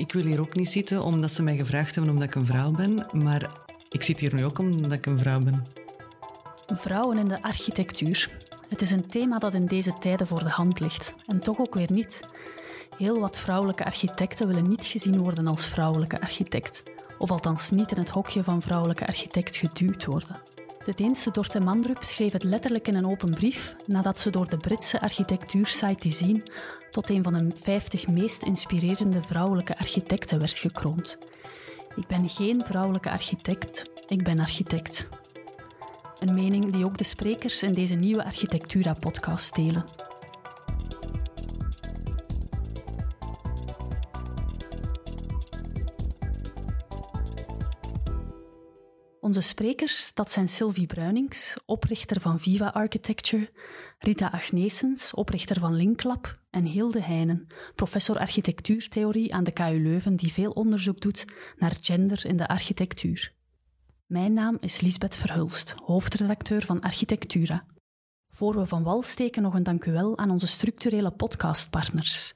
Ik wil hier ook niet zitten omdat ze mij gevraagd hebben omdat ik een vrouw ben, maar ik zit hier nu ook omdat ik een vrouw ben. Vrouwen in de architectuur. Het is een thema dat in deze tijden voor de hand ligt. En toch ook weer niet. Heel wat vrouwelijke architecten willen niet gezien worden als vrouwelijke architect. Of althans niet in het hokje van vrouwelijke architect geduwd worden. De Deense Dorte Mandrup schreef het letterlijk in een open brief nadat ze door de Britse architectuursite Design tot een van de 50 meest inspirerende vrouwelijke architecten werd gekroond. Ik ben geen vrouwelijke architect, ik ben architect. Een mening die ook de sprekers in deze nieuwe Architectura-podcast delen. Onze sprekers, dat zijn Sylvie Bruinings, oprichter van Viva Architecture, Rita Agnesens, oprichter van Linklab, en Hilde Heijnen, professor architectuurtheorie aan de KU Leuven, die veel onderzoek doet naar gender in de architectuur. Mijn naam is Lisbeth Verhulst, hoofdredacteur van Architectura. Voor we van wal steken, nog een dankuwel aan onze structurele podcastpartners.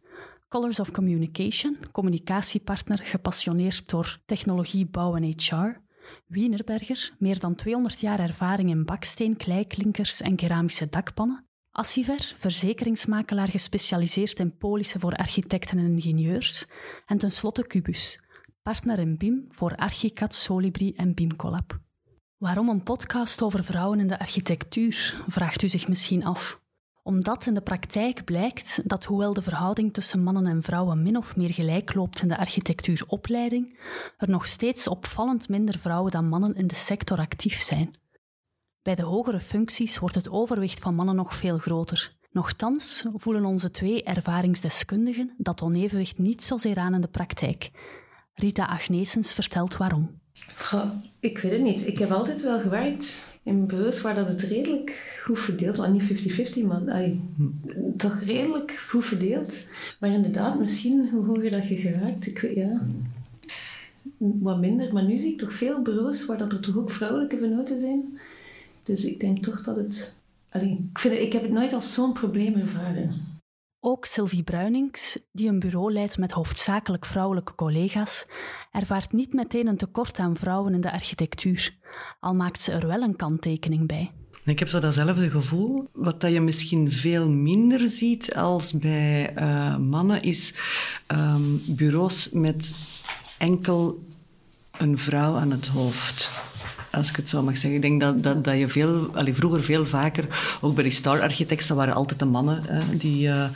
Colors of Communication, communicatiepartner gepassioneerd door technologie, bouw en HR. Wienerberger, meer dan 200 jaar ervaring in baksteen, kleiklinkers en keramische dakpannen. Assiver, verzekeringsmakelaar gespecialiseerd in polissen voor architecten en ingenieurs. En tenslotte Cubus, partner in BIM voor Archicad, Solibri en BIM-Collab. Waarom een podcast over vrouwen in de architectuur, vraagt u zich misschien af. Omdat in de praktijk blijkt dat hoewel de verhouding tussen mannen en vrouwen min of meer gelijk loopt in de architectuuropleiding, er nog steeds opvallend minder vrouwen dan mannen in de sector actief zijn. Bij de hogere functies wordt het overwicht van mannen nog veel groter. Nochtans voelen onze twee ervaringsdeskundigen dat onevenwicht niet zozeer aan in de praktijk. Rita Agnesens vertelt waarom. Goh, ik weet het niet. Ik heb altijd wel gewerkt in bureaus waar dat het redelijk goed verdeeld was. Niet 50-50, maar ay, toch redelijk goed verdeeld. Maar inderdaad, misschien hoe hoger dat je geraakt, ik weet, ja, wat minder. Maar nu zie ik toch veel bureaus waar dat er toch ook vrouwelijke venoten zijn. Dus ik denk toch dat het... Allee, ik, vind het, ik heb het nooit als zo'n probleem ervaren. Ook Sylvie Bruinings, die een bureau leidt met hoofdzakelijk vrouwelijke collega's, ervaart niet meteen een tekort aan vrouwen in de architectuur, al maakt ze er wel een kanttekening bij. Ik heb zo datzelfde gevoel. Wat dat je misschien veel minder ziet als bij uh, mannen, is um, bureaus met enkel een vrouw aan het hoofd als ik het zo mag zeggen. Ik denk dat, dat, dat je veel, allee, vroeger veel vaker, ook bij die star architects, dat waren altijd de mannen die uh,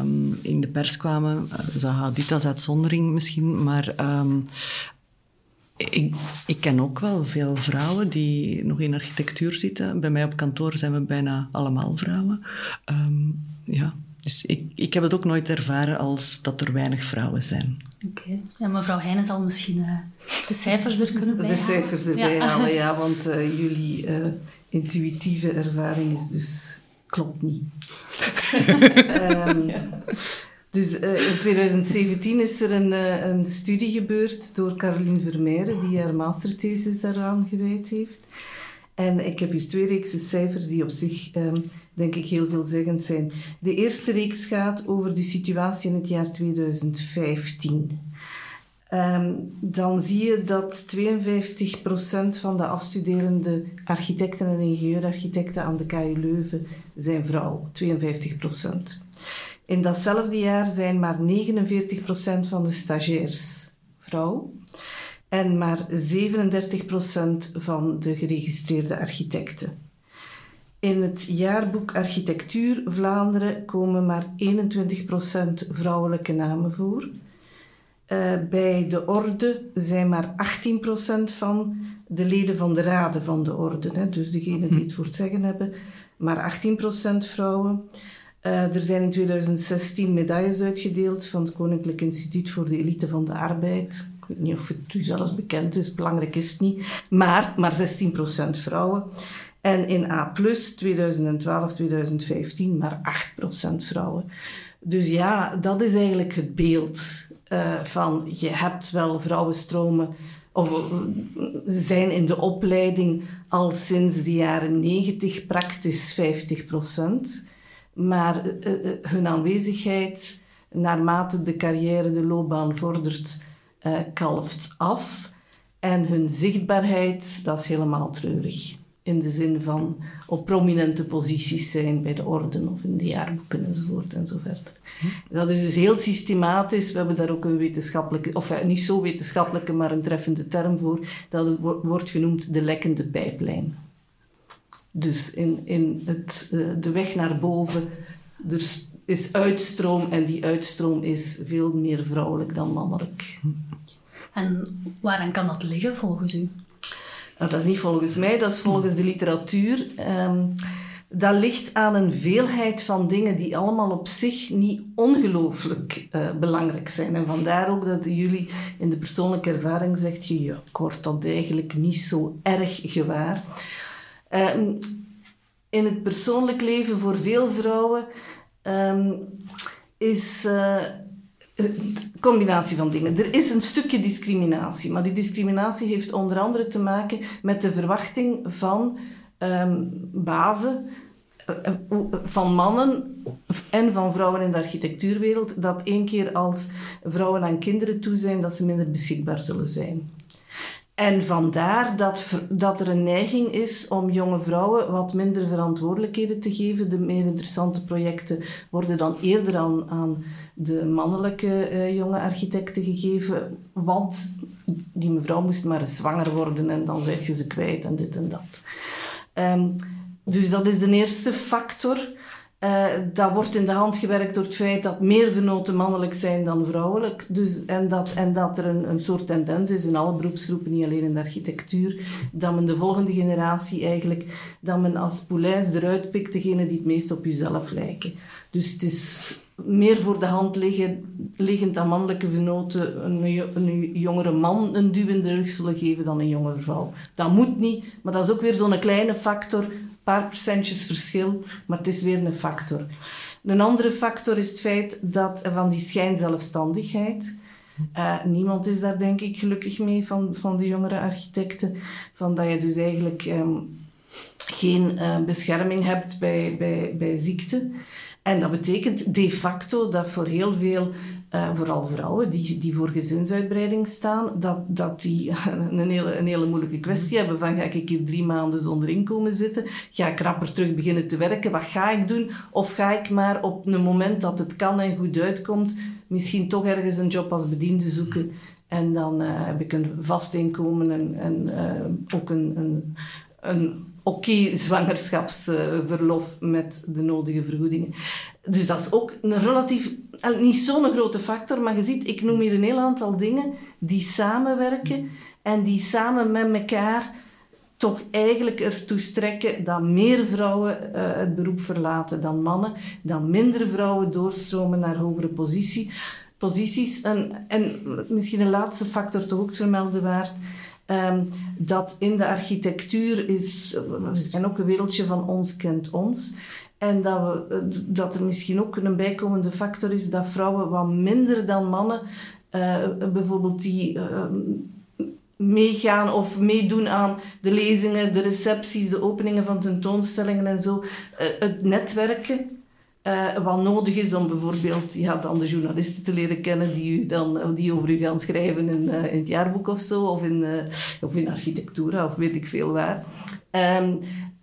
um, in de pers kwamen. Uh, dit als uitzondering misschien, maar um, ik, ik, ken ook wel veel vrouwen die nog in architectuur zitten. Bij mij op kantoor zijn we bijna allemaal vrouwen. Um, ja. Dus ik, ik heb het ook nooit ervaren als dat er weinig vrouwen zijn. Oké. Ja, mevrouw Heijnen zal misschien uh, de cijfers er kunnen bijhalen. De cijfers erbij ja. halen, ja. Want uh, jullie uh, intuïtieve ervaring is dus... Klopt niet. um, ja. Dus in 2017 is er een, een studie gebeurd door Caroline Vermeijren, die haar masterthesis daaraan gewijd heeft. En ik heb hier twee reeksen cijfers die op zich, um, denk ik, heel veelzeggend zijn. De eerste reeks gaat over de situatie in het jaar 2015. Um, dan zie je dat 52% van de afstuderende architecten en ingenieurarchitecten aan de KU Leuven zijn vrouw. 52%. In datzelfde jaar zijn maar 49% van de stagiairs vrouw en maar 37% van de geregistreerde architecten. In het jaarboek Architectuur Vlaanderen komen maar 21% vrouwelijke namen voor. Uh, bij de orde zijn maar 18% van de leden van de raden van de orde, hè, dus degenen die het voor het zeggen hebben, maar 18% vrouwen. Uh, er zijn in 2016 medailles uitgedeeld van het Koninklijk Instituut voor de Elite van de Arbeid. Ik weet niet of het u zelfs bekend is, belangrijk is het niet. Maar, maar 16% vrouwen. En in A+, 2012, 2015, maar 8% vrouwen. Dus ja, dat is eigenlijk het beeld uh, van je hebt wel vrouwenstromen of uh, zijn in de opleiding al sinds de jaren 90 praktisch 50%. Maar uh, hun aanwezigheid naarmate de carrière, de loopbaan vordert, kalft af. En hun zichtbaarheid, dat is helemaal treurig. In de zin van op prominente posities zijn bij de orden of in de jaarboeken enzovoort en zo verder. Dat is dus heel systematisch. We hebben daar ook een wetenschappelijke, of eh, niet zo wetenschappelijke, maar een treffende term voor. Dat wordt genoemd de lekkende pijplijn. Dus in, in het, uh, de weg naar boven, er is uitstroom en die uitstroom is veel meer vrouwelijk dan mannelijk. En waaraan kan dat liggen volgens u? Nou, dat is niet volgens mij, dat is volgens de literatuur. Um, dat ligt aan een veelheid van dingen die allemaal op zich niet ongelooflijk uh, belangrijk zijn. En vandaar ook dat jullie in de persoonlijke ervaring zegt je, ja, dat eigenlijk niet zo erg gewaar. Um, in het persoonlijk leven voor veel vrouwen um, is uh, een combinatie van dingen. Er is een stukje discriminatie, maar die discriminatie heeft onder andere te maken met de verwachting van um, bazen, uh, van mannen en van vrouwen in de architectuurwereld, dat één keer als vrouwen aan kinderen toe zijn, dat ze minder beschikbaar zullen zijn. En vandaar dat, dat er een neiging is om jonge vrouwen wat minder verantwoordelijkheden te geven. De meer interessante projecten worden dan eerder aan, aan de mannelijke uh, jonge architecten gegeven. Want die mevrouw moest maar zwanger worden en dan zet je ze kwijt en dit en dat. Um, dus dat is de eerste factor. Uh, dat wordt in de hand gewerkt door het feit dat meer venoten mannelijk zijn dan vrouwelijk. Dus, en, dat, en dat er een, een soort tendens is in alle beroepsgroepen, niet alleen in de architectuur, dat men de volgende generatie eigenlijk, dat men als poulains eruit pikt degene die het meest op jezelf lijken. Dus het is meer voor de hand liggen, liggend aan mannelijke venoten een, een jongere man een duw in de rug zullen geven dan een jongere vrouw. Dat moet niet, maar dat is ook weer zo'n kleine factor paar procentjes verschil, maar het is weer een factor. Een andere factor is het feit dat van die schijnzelfstandigheid. Uh, niemand is daar denk ik gelukkig mee van, van de jongere architecten. Van dat je dus eigenlijk um, geen uh, bescherming hebt bij, bij, bij ziekte. En dat betekent de facto dat voor heel veel, uh, vooral vrouwen die, die voor gezinsuitbreiding staan, dat, dat die een hele, een hele moeilijke kwestie hebben van ga ik hier drie maanden zonder inkomen zitten? Ga ik rapper terug beginnen te werken? Wat ga ik doen? Of ga ik maar op een moment dat het kan en goed uitkomt, misschien toch ergens een job als bediende zoeken en dan uh, heb ik een vast inkomen en, en uh, ook een, een, een oké zwangerschapsverlof met de nodige vergoedingen. Dus dat is ook een relatief, niet zo'n grote factor, maar je ziet, ik noem hier een heel aantal dingen die samenwerken en die samen met elkaar toch eigenlijk ertoe strekken dat meer vrouwen uh, het beroep verlaten dan mannen, dat minder vrouwen doorstromen naar hogere positie, posities. En, en misschien een laatste factor toch ook vermelden waard, Um, dat in de architectuur is, zijn ook een wereldje van ons kent ons. En dat, we, dat er misschien ook een bijkomende factor is dat vrouwen wat minder dan mannen, uh, bijvoorbeeld die uh, meegaan of meedoen aan de lezingen, de recepties, de openingen van tentoonstellingen en zo, uh, het netwerken. Uh, wat nodig is om bijvoorbeeld ja, dan de journalisten te leren kennen die, u dan, die over u gaan schrijven in, uh, in het jaarboek of zo, of in, uh, of in architectura, of weet ik veel waar. Um,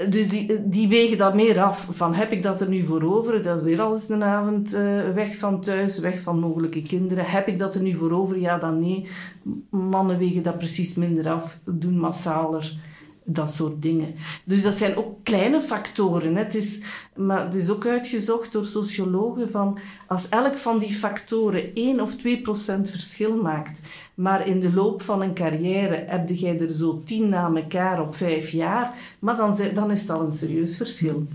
dus die, die wegen dat meer af. Van heb ik dat er nu voor over? Dat is weer al eens een avond weg van thuis, weg van mogelijke kinderen. Heb ik dat er nu voor over? Ja, dan nee. Mannen wegen dat precies minder af, doen massaler dat soort dingen. Dus dat zijn ook kleine factoren. Hè. Het is, maar het is ook uitgezocht door sociologen van als elk van die factoren 1 of 2 procent verschil maakt, maar in de loop van een carrière heb jij er zo tien na elkaar op vijf jaar, maar dan, dan is dat een serieus verschil.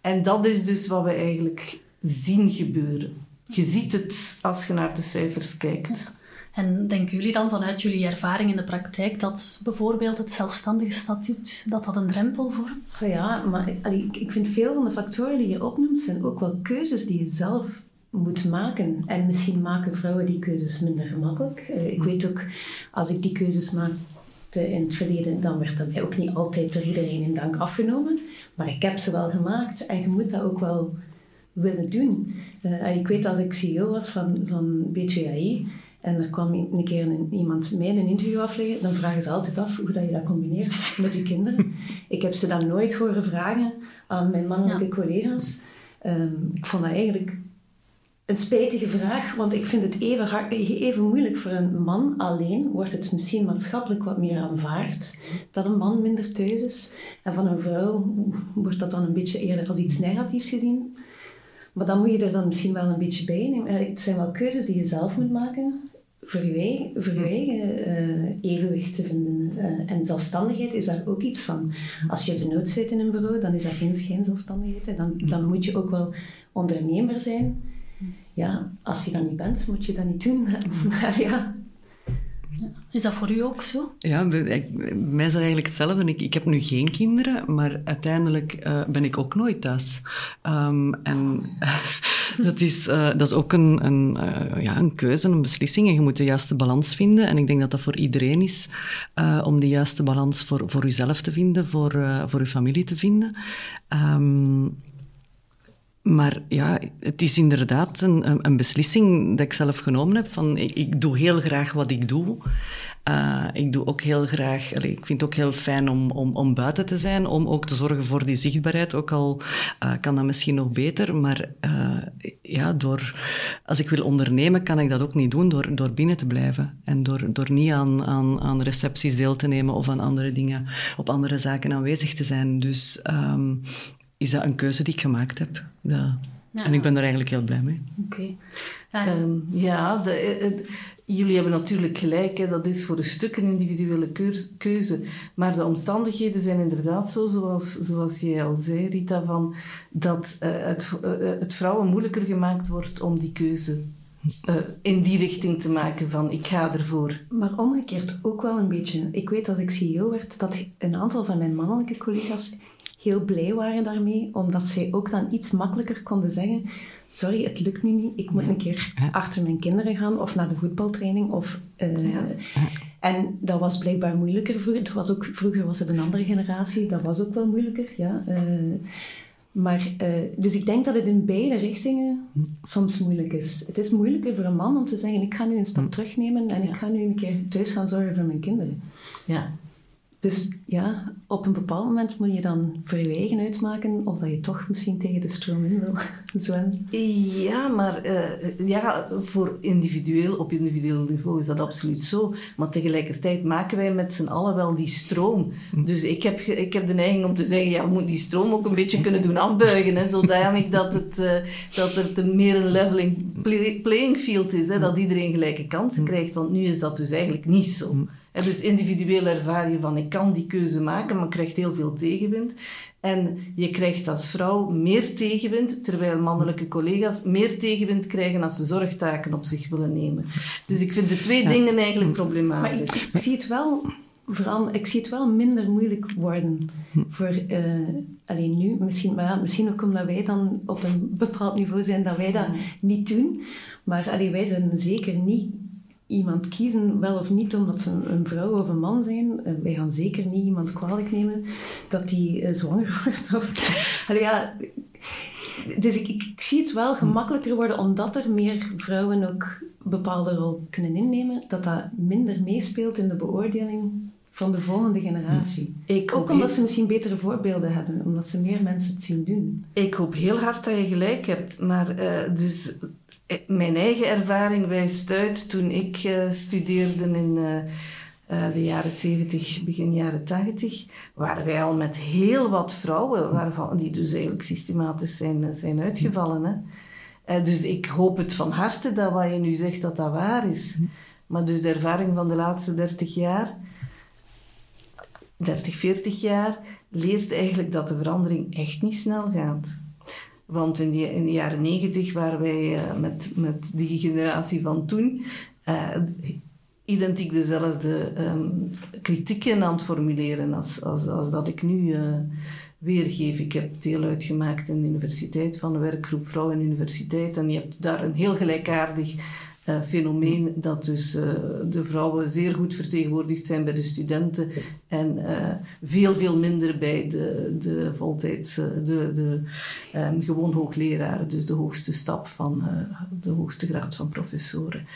En dat is dus wat we eigenlijk zien gebeuren. Je ziet het als je naar de cijfers kijkt. En denken jullie dan vanuit jullie ervaring in de praktijk dat bijvoorbeeld het zelfstandige statuut dat dat een drempel vormt? Ja, maar ik vind veel van de factoren die je opnoemt zijn ook wel keuzes die je zelf moet maken. En misschien maken vrouwen die keuzes minder gemakkelijk. Eh, ik weet ook, als ik die keuzes maakte in het verleden, dan werd dat mij ook niet altijd door iedereen in dank afgenomen. Maar ik heb ze wel gemaakt en je moet dat ook wel willen doen. Uh, ik weet als ik CEO was van, van BTAI en er kwam een keer een, iemand mij een interview afleggen, dan vragen ze altijd af hoe dat je dat combineert met je kinderen. ik heb ze dan nooit horen vragen aan mijn mannelijke collega's. Ehm, ik vond dat eigenlijk een spijtige vraag, want ik vind het even, hard, even moeilijk voor een man alleen. Wordt het misschien maatschappelijk wat meer aanvaard dat een man minder thuis is. En van een vrouw wordt dat dan een beetje eerder als iets negatiefs gezien. Maar dan moet je er dan misschien wel een beetje bij nemen. Het zijn wel keuzes die je zelf moet maken voor je eigen, uh, evenwicht te vinden. Uh, en zelfstandigheid is daar ook iets van. Als je vernoot zit in een bureau, dan is dat geen schijnzelfstandigheid. Dan, dan moet je ook wel ondernemer zijn ja, als je dat niet bent, moet je dat niet doen. ja. Is dat voor u ook zo? Ja, bij mij is dat eigenlijk hetzelfde. Ik, ik heb nu geen kinderen, maar uiteindelijk uh, ben ik ook nooit thuis. Um, en dat, is, uh, dat is ook een, een, uh, ja, een keuze, een beslissing. En je moet de juiste balans vinden. En ik denk dat dat voor iedereen is om de juiste balans voor, voor jezelf te vinden, voor, voor je familie te vinden. Um, maar ja, het is inderdaad een, een, beslissing dat ik zelf genomen heb. Van, ik, ik doe heel graag wat ik doe. Uh, ik doe ook heel graag, ik vind het ook heel fijn om, om, om buiten te zijn, om ook te zorgen voor die zichtbaarheid. Ook al uh, kan dat misschien nog beter, maar uh, ja, door, als ik wil ondernemen, kan ik dat ook niet doen door, door binnen te blijven. En door, door niet aan, aan, aan recepties deel te nemen of aan andere dingen, op andere zaken aanwezig te zijn. Dus um, is dat een keuze die ik gemaakt heb. Ja. En ik ben er eigenlijk heel blij mee. Oké. Um, ja, de, eh, eh, jullie hebben natuurlijk gelijk. Hè, dat is voor een stuk een individuele keuze. Maar de omstandigheden zijn inderdaad zo, zoals, zoals jij al zei, Rita, van dat uh, het, uh, het vrouwen moeilijker gemaakt wordt om die keuze uh, in die richting te maken van ik ga ervoor. Maar omgekeerd ook wel een beetje. Ik weet als ik CEO werd dat een aantal van mijn mannelijke collega's heel blij waren daarmee, omdat zij ook dan iets makkelijker konden zeggen: Sorry, het lukt nu niet, ik moet een keer achter mijn kinderen gaan of naar de voetbaltraining. Of, uh, En dat was blijkbaar moeilijker vroeger. Dat was ook, vroeger was het een andere generatie, dat was ook wel moeilijker. Ja. Uh, maar, uh, dus ik denk dat het in beide richtingen soms moeilijk is. Het is moeilijker voor een man om te zeggen: Ik ga nu een stap hm. terugnemen en ik ga nu een keer thuis gaan zorgen voor mijn kinderen. Ja. Dus ja, op een bepaald moment moet je dan voor je eigen uitmaken of dat je toch misschien tegen de stroom in wil zwemmen. Ja, maar uh, ja, voor individueel, op individueel niveau is dat absoluut zo. Maar tegelijkertijd maken wij met z'n allen wel die stroom. Dus ik heb, ik heb de neiging om te zeggen, ja, we moeten die stroom ook een beetje kunnen doen afbuigen. Hè, zodanig dat het, uh, dat het meer een leveling playing field is. Hè, dat iedereen gelijke kansen krijgt. Want nu is dat dus eigenlijk niet zo. En dus individueel ervaar je van ik kan die keuze maken, maar krijgt heel veel tegenwind. En je krijgt als vrouw meer tegenwind, terwijl mannelijke collega's meer tegenwind krijgen als ze zorgtaken op zich willen nemen. Dus ik vind de twee dingen eigenlijk problematisch. Maar ik, zie het wel vooral, ik zie het wel minder moeilijk worden voor uh, alleen nu. Misschien, maar misschien ook omdat wij dan op een bepaald niveau zijn dat wij dat niet doen. Maar allee, wij zijn zeker niet iemand kiezen, wel of niet omdat ze een, vrouw of een man zijn. Uh, wij gaan zeker niet iemand kwalijk nemen dat die uh, zwanger wordt. Of, ja, dus ik, ik, ik, zie het wel gemakkelijker worden omdat er meer vrouwen ook bepaalde rol kunnen innemen, dat dat minder meespeelt in de beoordeling van de volgende generatie. Ik ook omdat ze misschien betere voorbeelden hebben, omdat ze meer mensen het zien doen. Ik hoop heel hard dat je gelijk hebt, maar uh, dus eh, mijn eigen ervaring wijst uit toen ik uh, studeerde in uh, uh, de jaren 70, begin jaren 80, waren wij al met heel wat vrouwen, waarvan, die dus eigenlijk systematisch zijn, zijn uitgevallen. Hè. dus ik hoop het van harte dat wat je nu zegt, dat dat waar is. Maar dus de ervaring van de laatste 30 jaar, 30, 40 jaar, leert eigenlijk dat de verandering echt niet snel gaat. Want in, die, in de jaren negentig waren wij uh, met, met die generatie van toen uh, identiek dezelfde um, kritieken aan het formuleren als, als, als dat ik nu uh, weergeef. Ik heb deel uitgemaakt in de universiteit van de werkgroep Vrouw en Universiteit en je hebt daar een heel gelijkaardig uh, fenomeen dat dus uh, de vrouwen zeer goed vertegenwoordigd zijn bij de studenten en uh, veel, veel minder bij de, de voltijds, de, de um, gewoon hoogleraren, dus de hoogste stap van de hoogste graad van professoren.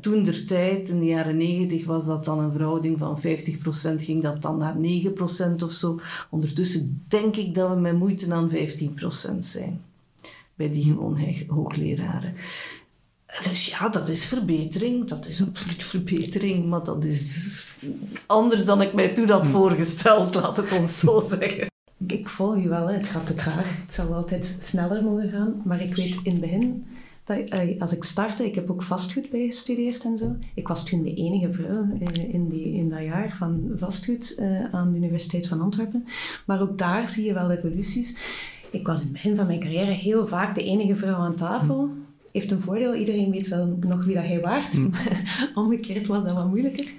toen der tijd, in de jaren negentig, was dat dan een verhouding van 50%, ging dat dan naar 9% of zo. Ondertussen denk ik dat we met moeite aan 15% zijn bij die gewoon hoogleraren. Dus ja, dat is verbetering. Dat is absoluut verbetering. Maar dat is anders dan ik mij toen had voorgesteld, laat het ons zo zeggen. Ik volg je wel, het gaat te traag. Het zal altijd sneller mogen gaan. Maar ik weet in het begin, dat, als ik startte, ik heb ook vastgoed bijgestudeerd en zo. Ik was toen de enige vrouw in, die, in dat jaar van vastgoed uh, aan de Universiteit van Antwerpen. Maar ook daar zie je wel evoluties. Ik was in het begin van mijn carrière heel vaak de enige vrouw aan tafel heeft een voordeel. Iedereen weet wel nog wie dat hij waart. Mm. Omgekeerd was dat wat moeilijker.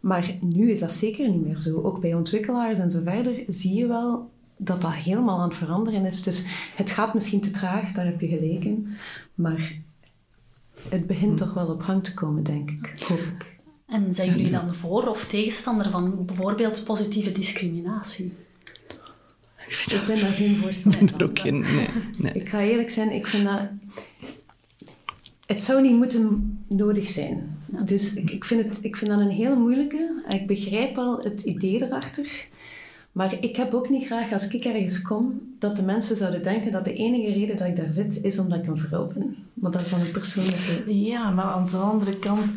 Maar nu is dat zeker niet meer zo. Ook bij ontwikkelaars en zo verder zie je wel dat dat helemaal aan het veranderen is. Dus het gaat misschien te traag, daar heb je gelijk in. Maar het begint mm. toch wel op gang te komen, denk ik. Hoop ik. En zijn jullie dan voor of tegenstander van bijvoorbeeld positieve discriminatie? Ik ben daar geen voorstander van. Ook geen, nee, nee. Ik ga eerlijk zijn, ik vind dat het zou niet moeten nodig zijn. Dus ik, ik, vind het, ik vind dat een heel moeilijke. Ik begrijp al het idee erachter. Maar ik heb ook niet graag, als ik ergens kom, dat de mensen zouden denken dat de enige reden dat ik daar zit, is omdat ik een vrouw ben. Maar dat is dan een persoonlijke... Ja, maar aan de andere kant,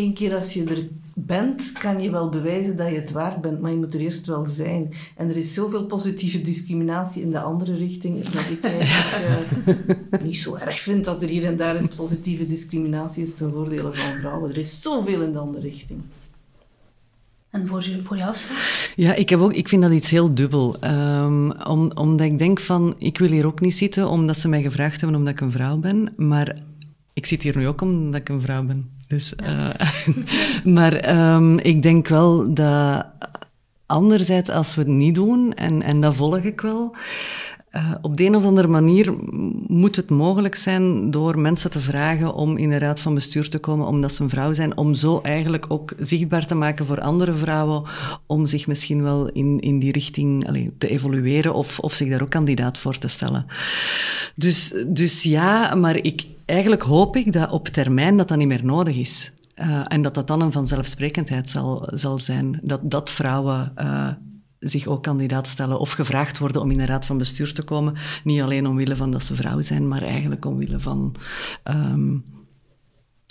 één keer als je er bent, kan je wel bewijzen dat je het waard bent, maar je moet er eerst wel zijn. En er is zoveel positieve discriminatie in de andere richting, dat ik eigenlijk uh, niet zo erg vind dat er hier en daar eens positieve discriminatie is ten voordele van vrouwen. Er is zoveel in de andere richting. En voor, voor jou, Ja, ik, heb ook, ik vind dat iets heel dubbel. Um, om, omdat ik denk van, ik wil hier ook niet zitten omdat ze mij gevraagd hebben omdat ik een vrouw ben. Maar ik zit hier nu ook omdat ik een vrouw ben. Dus, uh, maar um, ik denk wel dat anderzijds, als we het niet doen, en, en dat volg ik wel, uh, op de een of andere manier moet het mogelijk zijn door mensen te vragen om in de raad van bestuur te komen omdat ze een vrouw zijn, om zo eigenlijk ook zichtbaar te maken voor andere vrouwen, om zich misschien wel in, in die richting te evolueren of, of zich daar ook kandidaat voor te stellen. Dus, dus ja, maar ik, eigenlijk hoop ik dat op termijn dat dat niet meer nodig is. Uh, en dat dat dan een vanzelfsprekendheid zal, zal zijn. Dat, dat vrouwen uh, zich ook kandidaat stellen of gevraagd worden om in een raad van bestuur te komen. Niet alleen omwille van dat ze vrouw zijn, maar eigenlijk omwille van um,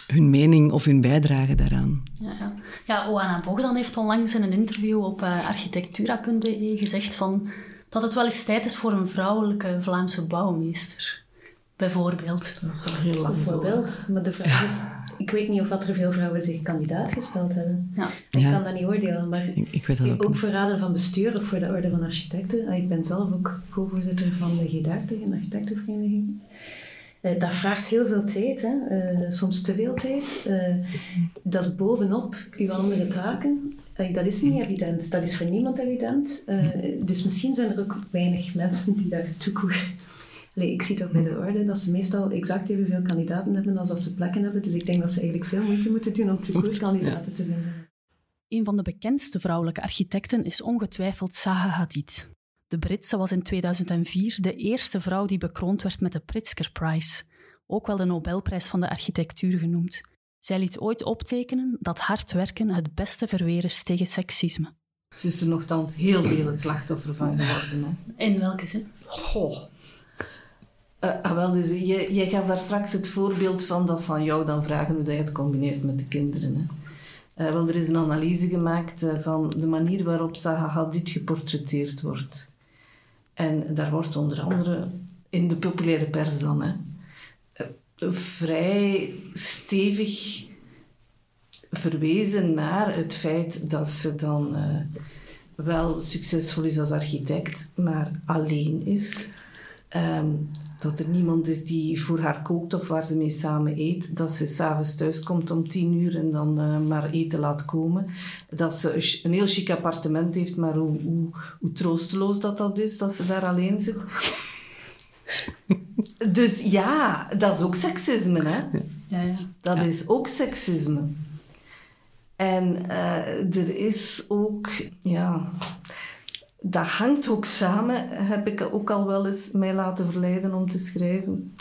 hun mening of hun bijdrage daaraan. Ja, ja. ja Oana Bogdan heeft onlangs in een interview op uh, architectura.be gezegd van, dat het wel eens tijd is voor een vrouwelijke Vlaamse bouwmeester bijvoorbeeld. Dat is al heel lang Bijvoorbeeld, maar de vraag is, ik weet niet of dat er veel vrouwen zich kandidaat gesteld hebben. Ja. Ik kan dat niet oordelen, maar ik, ik weet dat ook, ook voor raden van bestuur of voor de orde van architecten. Ah, ik ben zelf ook co-voorzitter van de G30, een architectenvereniging. Uh, dat vraagt heel veel tijd, hè? Uh, soms te veel tijd. Uh, dat is bovenop uw andere taken. dat is niet evident. Dat is voor niemand evident. dus misschien zijn er ook weinig mensen die daar toekoeren ik zie toch bij de orde dat ze meestal exact evenveel kandidaten hebben als dat ze plekken hebben. Dus ik denk dat ze eigenlijk veel moeite moeten doen om te goed kandidaten te vinden. Een van de bekendste vrouwelijke architecten is ongetwijfeld Zaha Hadid. De Britse was in 2004 de eerste vrouw die bekroond werd met de Pritzker Prize, ook wel de Nobelprijs van de architectuur genoemd. Zij liet ooit optekenen dat hard werken het beste verweer is tegen seksisme. Ze is er nogthans heel veel het slachtoffer van geworden. Hè? In welke zin? Goh, ah, wel, dus je, je gaf daar straks het voorbeeld van dat ze aan jou dan vragen hoe dat je het combineert met de kinderen. Hè. Uh, wel, er is een analyse gemaakt uh, van de manier waarop Zaha Hadid geportretteerd wordt. En daar wordt onder andere in de populaire pers dan hè, vrij stevig verwezen naar het feit dat ze dan wel succesvol is als architect, maar alleen is. Um, dat er niemand is die voor haar kookt of waar ze mee samen eet. Dat ze s'avonds thuis komt om tien uur en dan uh, maar eten laat komen. Dat ze een heel chic appartement heeft, maar hoe, hoe, hoe troosteloos dat dat is, dat ze daar alleen zit. dus ja, dat is ook seksisme, hè. Ja, ja. Dat is ook seksisme. En eh, er is ook, ja, dat hangt ook samen, heb ik ook al wel eens mij laten verleiden om te schrijven.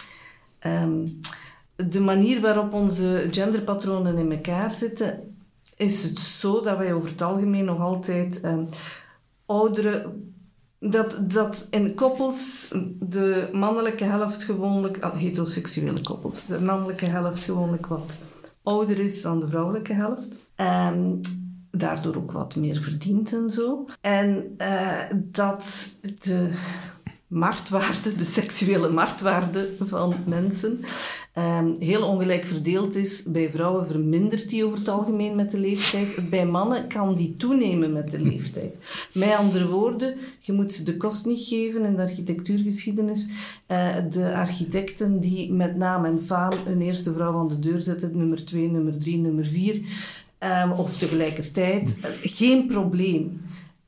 Ehm, de manier waarop onze genderpatronen in elkaar zitten, is het zo dat wij over het algemeen nog altijd um, oudere dat, dat in koppels de mannelijke helft gewoonlijk, ah, heteroseksuele koppels, de mannelijke helft gewoonlijk wat ouder is dan de vrouwelijke helft. Um, daardoor ook wat meer verdient en zo. En uh, dat de marktwaarde, de seksuele marktwaarde van mensen, um, heel ongelijk verdeeld is. Bij vrouwen vermindert die over het algemeen met de leeftijd. Bij mannen kan die toenemen met de leeftijd. Met andere woorden, je moet de kost niet geven in de architectuurgeschiedenis. Uh, de architecten die met naam en faam een eerste vrouw aan de deur zetten, nummer 2, nummer 3, nummer 4, um, of tegelijkertijd, geen probleem.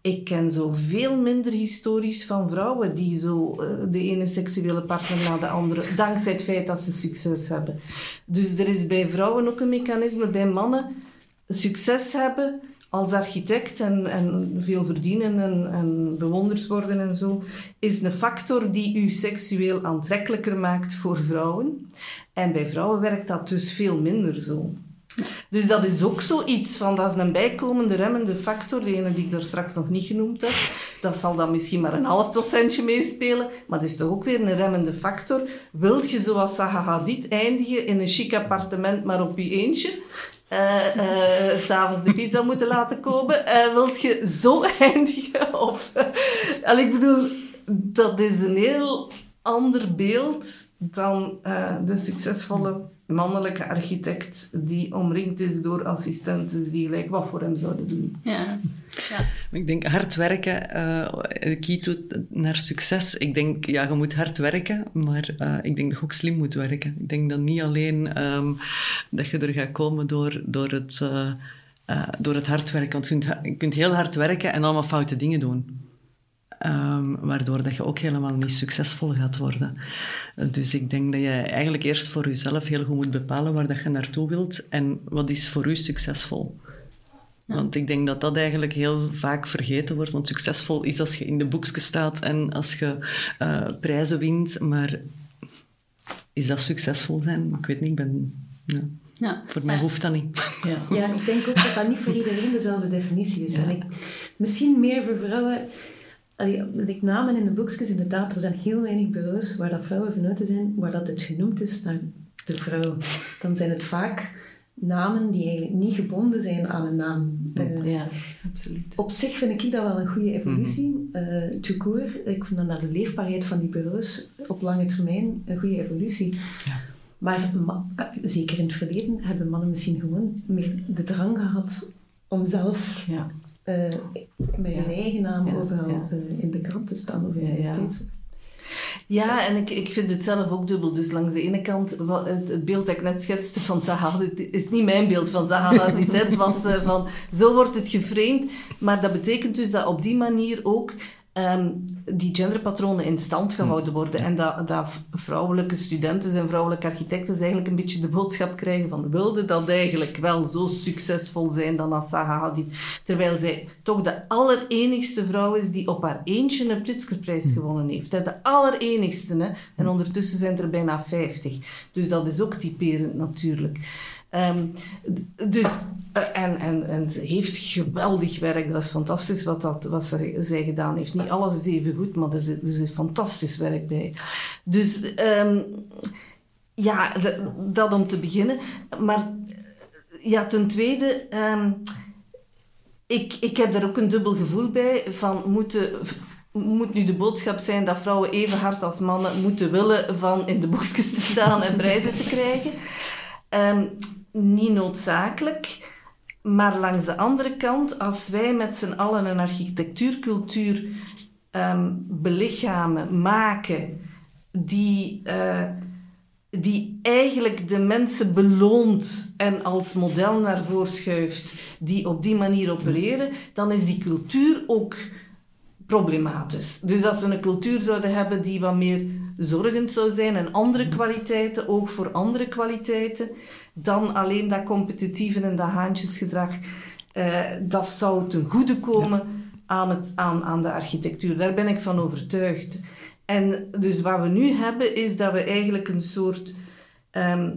Ik ken zo veel minder historisch van vrouwen die zo uh, de ene seksuele partner na de andere, dankzij het feit dat ze succes hebben. Dus er is bij vrouwen ook een mechanisme, bij mannen succes hebben als architect en, en veel verdienen en, en bewonderd worden en zo, is een factor die u seksueel aantrekkelijker maakt voor vrouwen. En bij vrouwen werkt dat dus veel minder zo. Dus dat is ook zoiets van, dat is een bijkomende remmende factor, die ene die ik daar straks nog niet genoemd heb. Dat zal dan misschien maar een half procentje meespelen, maar dat is toch ook weer een remmende factor. Wilt je zoals Zaha Hadid eindigen in een chic appartement, maar op je eentje? Uh, uh, s'avonds de pizza moeten laten komen. Uh, wilt je zo eindigen? Of, uh, ik bedoel, dat is een heel ander beeld dan de succesvolle mannelijke architect die omringd is door assistenten die gelijk wat voor hem zouden doen. Ja. ja. Ik denk hard werken, uh, key naar succes. Ik denk, ja, je moet hard werken, maar uh, ik denk dat je ook slim moet werken. Ik denk dat niet alleen um, dat je er gaat komen door, door, het, uh, door het hard werken. Want je kunt, je kunt heel hard werken en allemaal foute dingen doen. Um, waardoor dat je ook helemaal niet succesvol gaat worden. Dus ik denk dat je eigenlijk eerst voor jezelf heel goed moet bepalen waar dat je naartoe wilt en wat is voor u succesvol. Ja. Want ik denk dat dat eigenlijk heel vaak vergeten wordt. Want succesvol is als je in de boekjes staat en als je uh, prijzen wint. Maar is dat succesvol zijn? Ik weet niet, ik ben... Ja. Ja. Voor mij hoeft dat niet. Ja. ja, ik denk ook dat dat niet voor iedereen dezelfde definitie is. En ik, misschien meer voor vrouwen Allee, namen in de boekjes, inderdaad, er zijn heel weinig bureaus waar dat vrouwen vanuit zijn, waar dat het genoemd is naar de vrouw. Dan zijn het vaak namen die eigenlijk niet gebonden zijn aan een naam. Uh, ja, absoluut. Op zich vind ik dat wel een goede evolutie. Mm -hmm. uh, ik vind dan naar de leefbaarheid van die bureaus op lange termijn een goede evolutie. Ja. Maar zeker in het verleden hebben mannen misschien gewoon meer de drang gehad om zelf ja uh, met hun eigen naam overal uh, in de krant te staan of in ja, de ja, en ik, ik vind het zelf ook dubbel. Dus langs de ene kant, het, het beeld dat ik net schetste van Zaha, dit is niet mijn beeld van Zaha Het was uh, van, zo wordt het geframed. Maar dat betekent dus dat op die manier ook um, die genderpatronen in stand gehouden worden. En dat, dat vrouwelijke studenten en vrouwelijke architecten eigenlijk een beetje de boodschap krijgen van wilde dat eigenlijk wel zo succesvol zijn dan als Zaha Hadid. Terwijl zij toch de allerenigste vrouw is die op haar eentje een Pritzkerprijs gewonnen heeft. De allerenigste. Hè? En ondertussen zijn er bijna 50. Dus dat is ook typerend natuurlijk. Um, dus, uh, en, en, en ze heeft geweldig werk. Dat is fantastisch wat, dat, wat ze, zij gedaan heeft. Niet alles is even goed, maar er zit, er fantastisch werk bij. Dus um, ja, dat om te beginnen. Maar ja, ten tweede, um, ik, ik heb daar ook een dubbel gevoel bij. Van moeten moet nu de boodschap zijn dat vrouwen even hard als mannen moeten willen van in de boekjes te staan en prijzen te krijgen. Um, niet noodzakelijk. Maar langs de andere kant, als wij met z'n allen een architectuurcultuur um, belichamen, maken, die, uh, die eigenlijk de mensen beloont en als model naar voren schuift, die op die manier opereren, dan is die cultuur ook problematisch. Dus als we een cultuur zouden hebben die wat meer zorgend zou zijn en andere kwaliteiten, ook voor andere kwaliteiten, dan alleen dat competitieve en dat haantjesgedrag, uh, dat zou ten goede komen aan, het, aan, aan de architectuur. Daar ben ik van overtuigd. En dus wat we nu hebben, is dat we eigenlijk een soort ehm,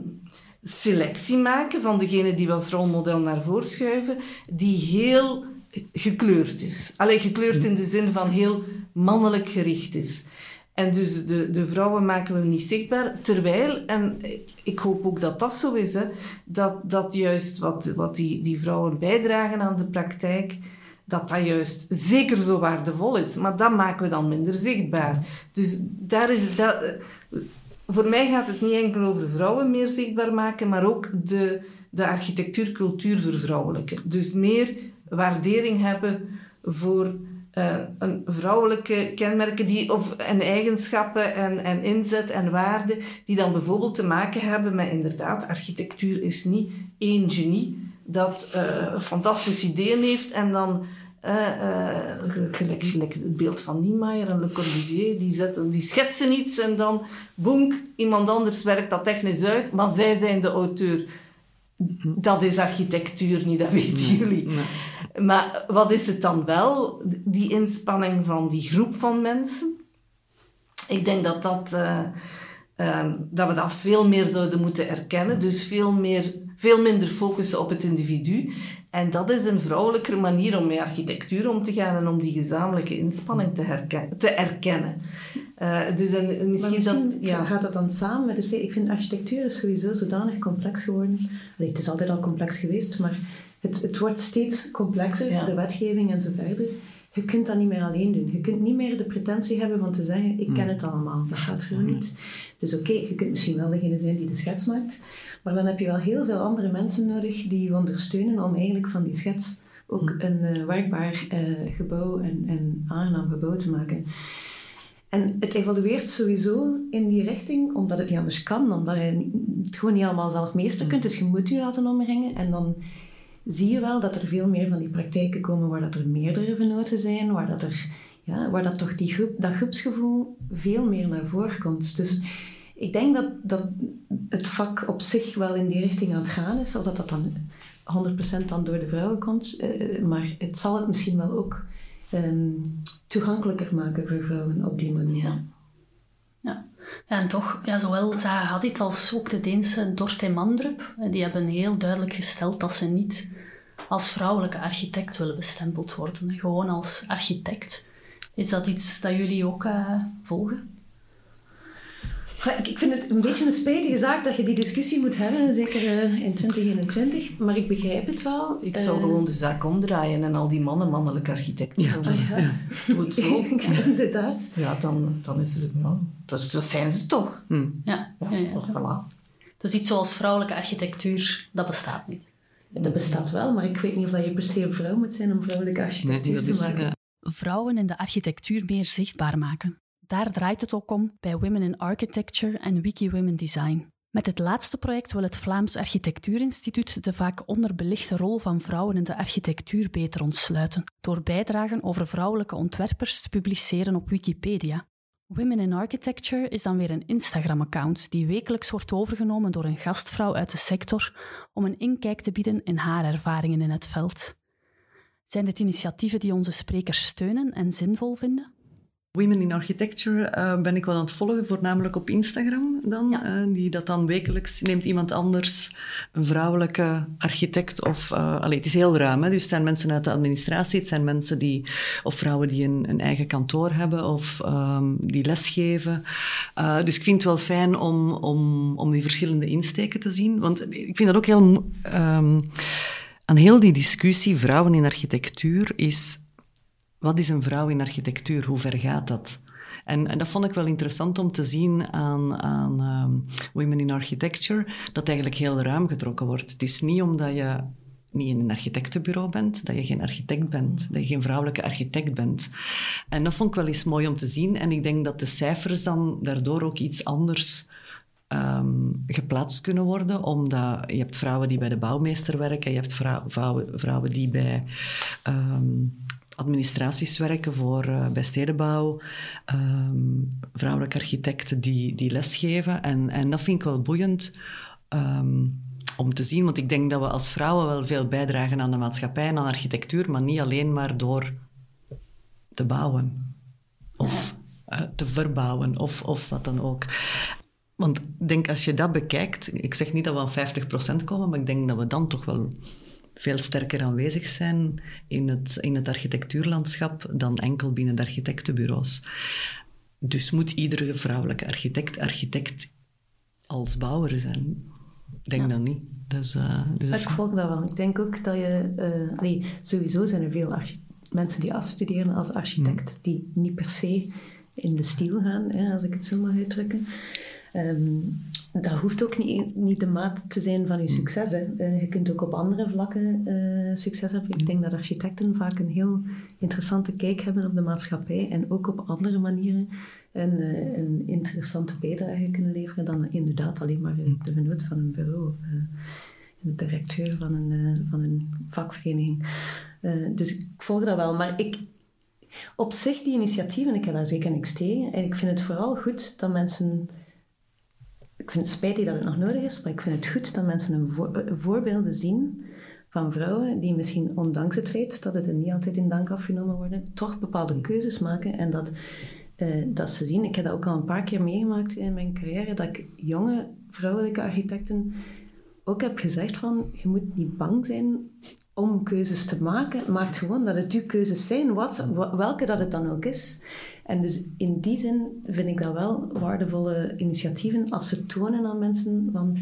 selectie maken van degene die we als rolmodel naar voren schuiven, die heel gekleurd is. Alleen gekleurd in de zin van heel mannelijk gericht is. En dus de, de vrouwen maken we niet zichtbaar. Terwijl, en ik hoop ook dat dat zo is, hè, dat, dat juist wat, wat die, die vrouwen bijdragen aan de praktijk, dat dat juist zeker zo waardevol is. Maar dat maken we dan minder zichtbaar. Dus daar is dat, voor mij gaat het niet enkel over vrouwen meer zichtbaar maken, maar ook de, de architectuurcultuur vervrouwelijken. Dus meer waardering hebben voor uh, een vrouwelijke kenmerken die, of, en eigenschappen en, en inzet en waarden die dan bijvoorbeeld te maken hebben met inderdaad, architectuur is niet één genie dat uh, fantastische ideeën heeft en dan uh, gelijk, gelijk het beeld van Niemeyer en Le Corbusier, die, zetten, die schetsen iets en dan, boem, iemand anders werkt dat technisch uit, maar zij zijn de auteur. Dat is architectuur niet, dat weten jullie. Maar wat is het dan wel, die inspanning van die groep van mensen? Ik denk dat, dat, uh, uh, dat we dat veel meer zouden moeten erkennen. Dus veel, meer, veel minder focussen op het individu. En dat is een vrouwelijker manier om met architectuur om te gaan en om die gezamenlijke inspanning te, te erkennen. Uh, dus en, misschien, misschien dat, ja. gaat dat dan samen met het feit... Ik vind architectuur is sowieso zodanig complex geworden. Allee, het is altijd al complex geweest, maar het, het wordt steeds complexer, de wetgeving en zo verder. Je kunt dat niet meer alleen doen. Je kunt niet meer de pretentie hebben van te zeggen, ik ken hmm. het allemaal. Dat gaat gewoon niet. Dus oké, je kunt misschien wel degene zijn die de schets maakt, maar dan heb je wel heel veel andere mensen nodig die je ondersteunen om eigenlijk van die schets ook hmm. een uh, werkbaar uh, gebouw en, en aangenaam gebouw te maken. En het evolueert sowieso in die richting, omdat het niet anders kan, omdat je het gewoon niet allemaal zelf meester kunt. Hmm. Dus je moet je laten omringen en dan zie je wel dat er veel meer van die praktijken komen waar dat er meerdere venoten zijn, waar dat, er, ja, waar dat toch die groep, dat groepsgevoel veel meer naar voren komt. Dus ik denk dat, dat het vak op zich wel in die richting aan het gaan is, of dat dat dan 100% dan door de vrouwen komt, uh, maar het zal het misschien wel ook um, toegankelijker maken voor vrouwen op die manier. Ja. En toch, ja, zowel Zaha Hadid als ook de Deense Dorte Mandrup, die hebben heel duidelijk gesteld dat ze niet als vrouwelijke architect willen bestempeld worden. Gewoon als architect. Is dat iets dat jullie ook uh, volgen? Ik vind het een beetje een spijtige zaak dat je die discussie moet hebben, zeker eh, in 2021. Maar ik begrijp het wel. Ik zou uh, gewoon de zaak omdraaien en al die mannen mannelijke architecten. Ja, ja. ja. Goed zo. Inderdaad. Ja, dan, dan is het... Ja, dat, dat zijn ze toch. Hm. Ja. Ja, ja, Voilà. Dus iets zoals vrouwelijke architectuur, dat bestaat niet. Dat bestaat wel, maar ik weet niet of dat je per se een vrouw moet zijn om vrouwelijke architectuur nee, te maken. Vrouwen in de architectuur meer zichtbaar maken. Daar draait het ook om bij Women in Architecture en Wiki Women Design. Met het laatste project wil het Vlaams Architectuurinstituut de vaak onderbelichte rol van vrouwen in de architectuur beter ontsluiten, door bijdragen over vrouwelijke ontwerpers te publiceren op Wikipedia. Women in Architecture is dan weer een Instagram-account die wekelijks wordt overgenomen door een gastvrouw uit de sector om een inkijk te bieden in haar ervaringen in het veld. Zijn dit initiatieven die onze sprekers steunen en zinvol vinden? Women in Architecture uh, ben ik wel aan het volgen, voornamelijk op Instagram dan. Ja. Uh, die dat dan wekelijks neemt iemand anders, een vrouwelijke architect of... Uh, allee, het is heel ruim, hè? dus het zijn mensen uit de administratie, het zijn mensen die... Of vrouwen die een, een eigen kantoor hebben of um, die lesgeven. dus ik vind het wel fijn om, om, om die verschillende insteken te zien. Want ik vind dat ook heel... Um, aan heel die discussie vrouwen in architectuur is wat is een vrouw in architectuur? Hoe ver gaat dat? En, en, dat vond ik wel interessant om te zien aan, aan um, Women in Architecture, dat eigenlijk heel ruim getrokken wordt. Het is niet omdat je niet in een architectenbureau bent, dat je geen architect bent, dat je geen vrouwelijke architect bent. En dat vond ik wel eens mooi om te zien. En ik denk dat de cijfers dan daardoor ook iets anders um, geplaatst kunnen worden, omdat je hebt vrouwen die bij de bouwmeester werken, je hebt vrouwen, vrouwen die bij... Um, administraties werken voor, uh, bij stedenbouw, um, vrouwelijke architecten die, die lesgeven. En, en dat vind ik wel boeiend um, om te zien, want ik denk dat we als vrouwen wel veel bijdragen aan de maatschappij en aan architectuur, maar niet alleen maar door te bouwen of uh, te verbouwen of, of wat dan ook. Want ik denk, als je dat bekijkt, ik zeg niet dat we aan 50% komen, maar ik denk dat we dan toch wel veel sterker aanwezig zijn in het, in het architectuurlandschap dan enkel binnen de architectenbureaus. Dus moet iedere vrouwelijke architect architect als bouwer zijn? Ik denk dat niet. Dus, uh, dus ik volg dat wel. Ik denk ook dat je... Uh, nee, sowieso zijn er veel mensen die afstuderen als architect, hmm. die niet per se in de stijl gaan, hè, als ik het zo mag uitdrukken. Um, dat hoeft ook niet, niet de maat te zijn van je hmm. succes. Hè. Uh, je kunt ook op andere vlakken uh, succes hebben. Ik denk dat architecten vaak een heel interessante kijk hebben op de maatschappij en ook op andere manieren een, uh, een interessante bijdrage kunnen leveren dan inderdaad alleen maar de genoot van een bureau of de directeur van een, van een vakvereniging. dus ik volg dat wel. Maar ik, op zich, die initiatieven, ik heb daar zeker niks tegen. En ik vind het vooral goed dat mensen ik vind het spijtig dat het nog nodig is, maar ik vind het goed dat mensen een eh, voorbeelden zien van vrouwen die misschien ondanks het feit dat het er niet altijd in dank afgenomen worden, toch bepaalde keuzes maken en dat, uh, dat ze zien. Ik heb dat ook al een paar keer meegemaakt in mijn carrière, dat ik jonge vrouwelijke architecten ook heb gezegd van, je moet niet bang zijn om keuzes te maken. Maakt gewoon dat het uw keuzes zijn, wat, welke dat het dan ook is. En dus in die zin vind ik dat wel waardevolle initiatieven als ze tonen aan mensen van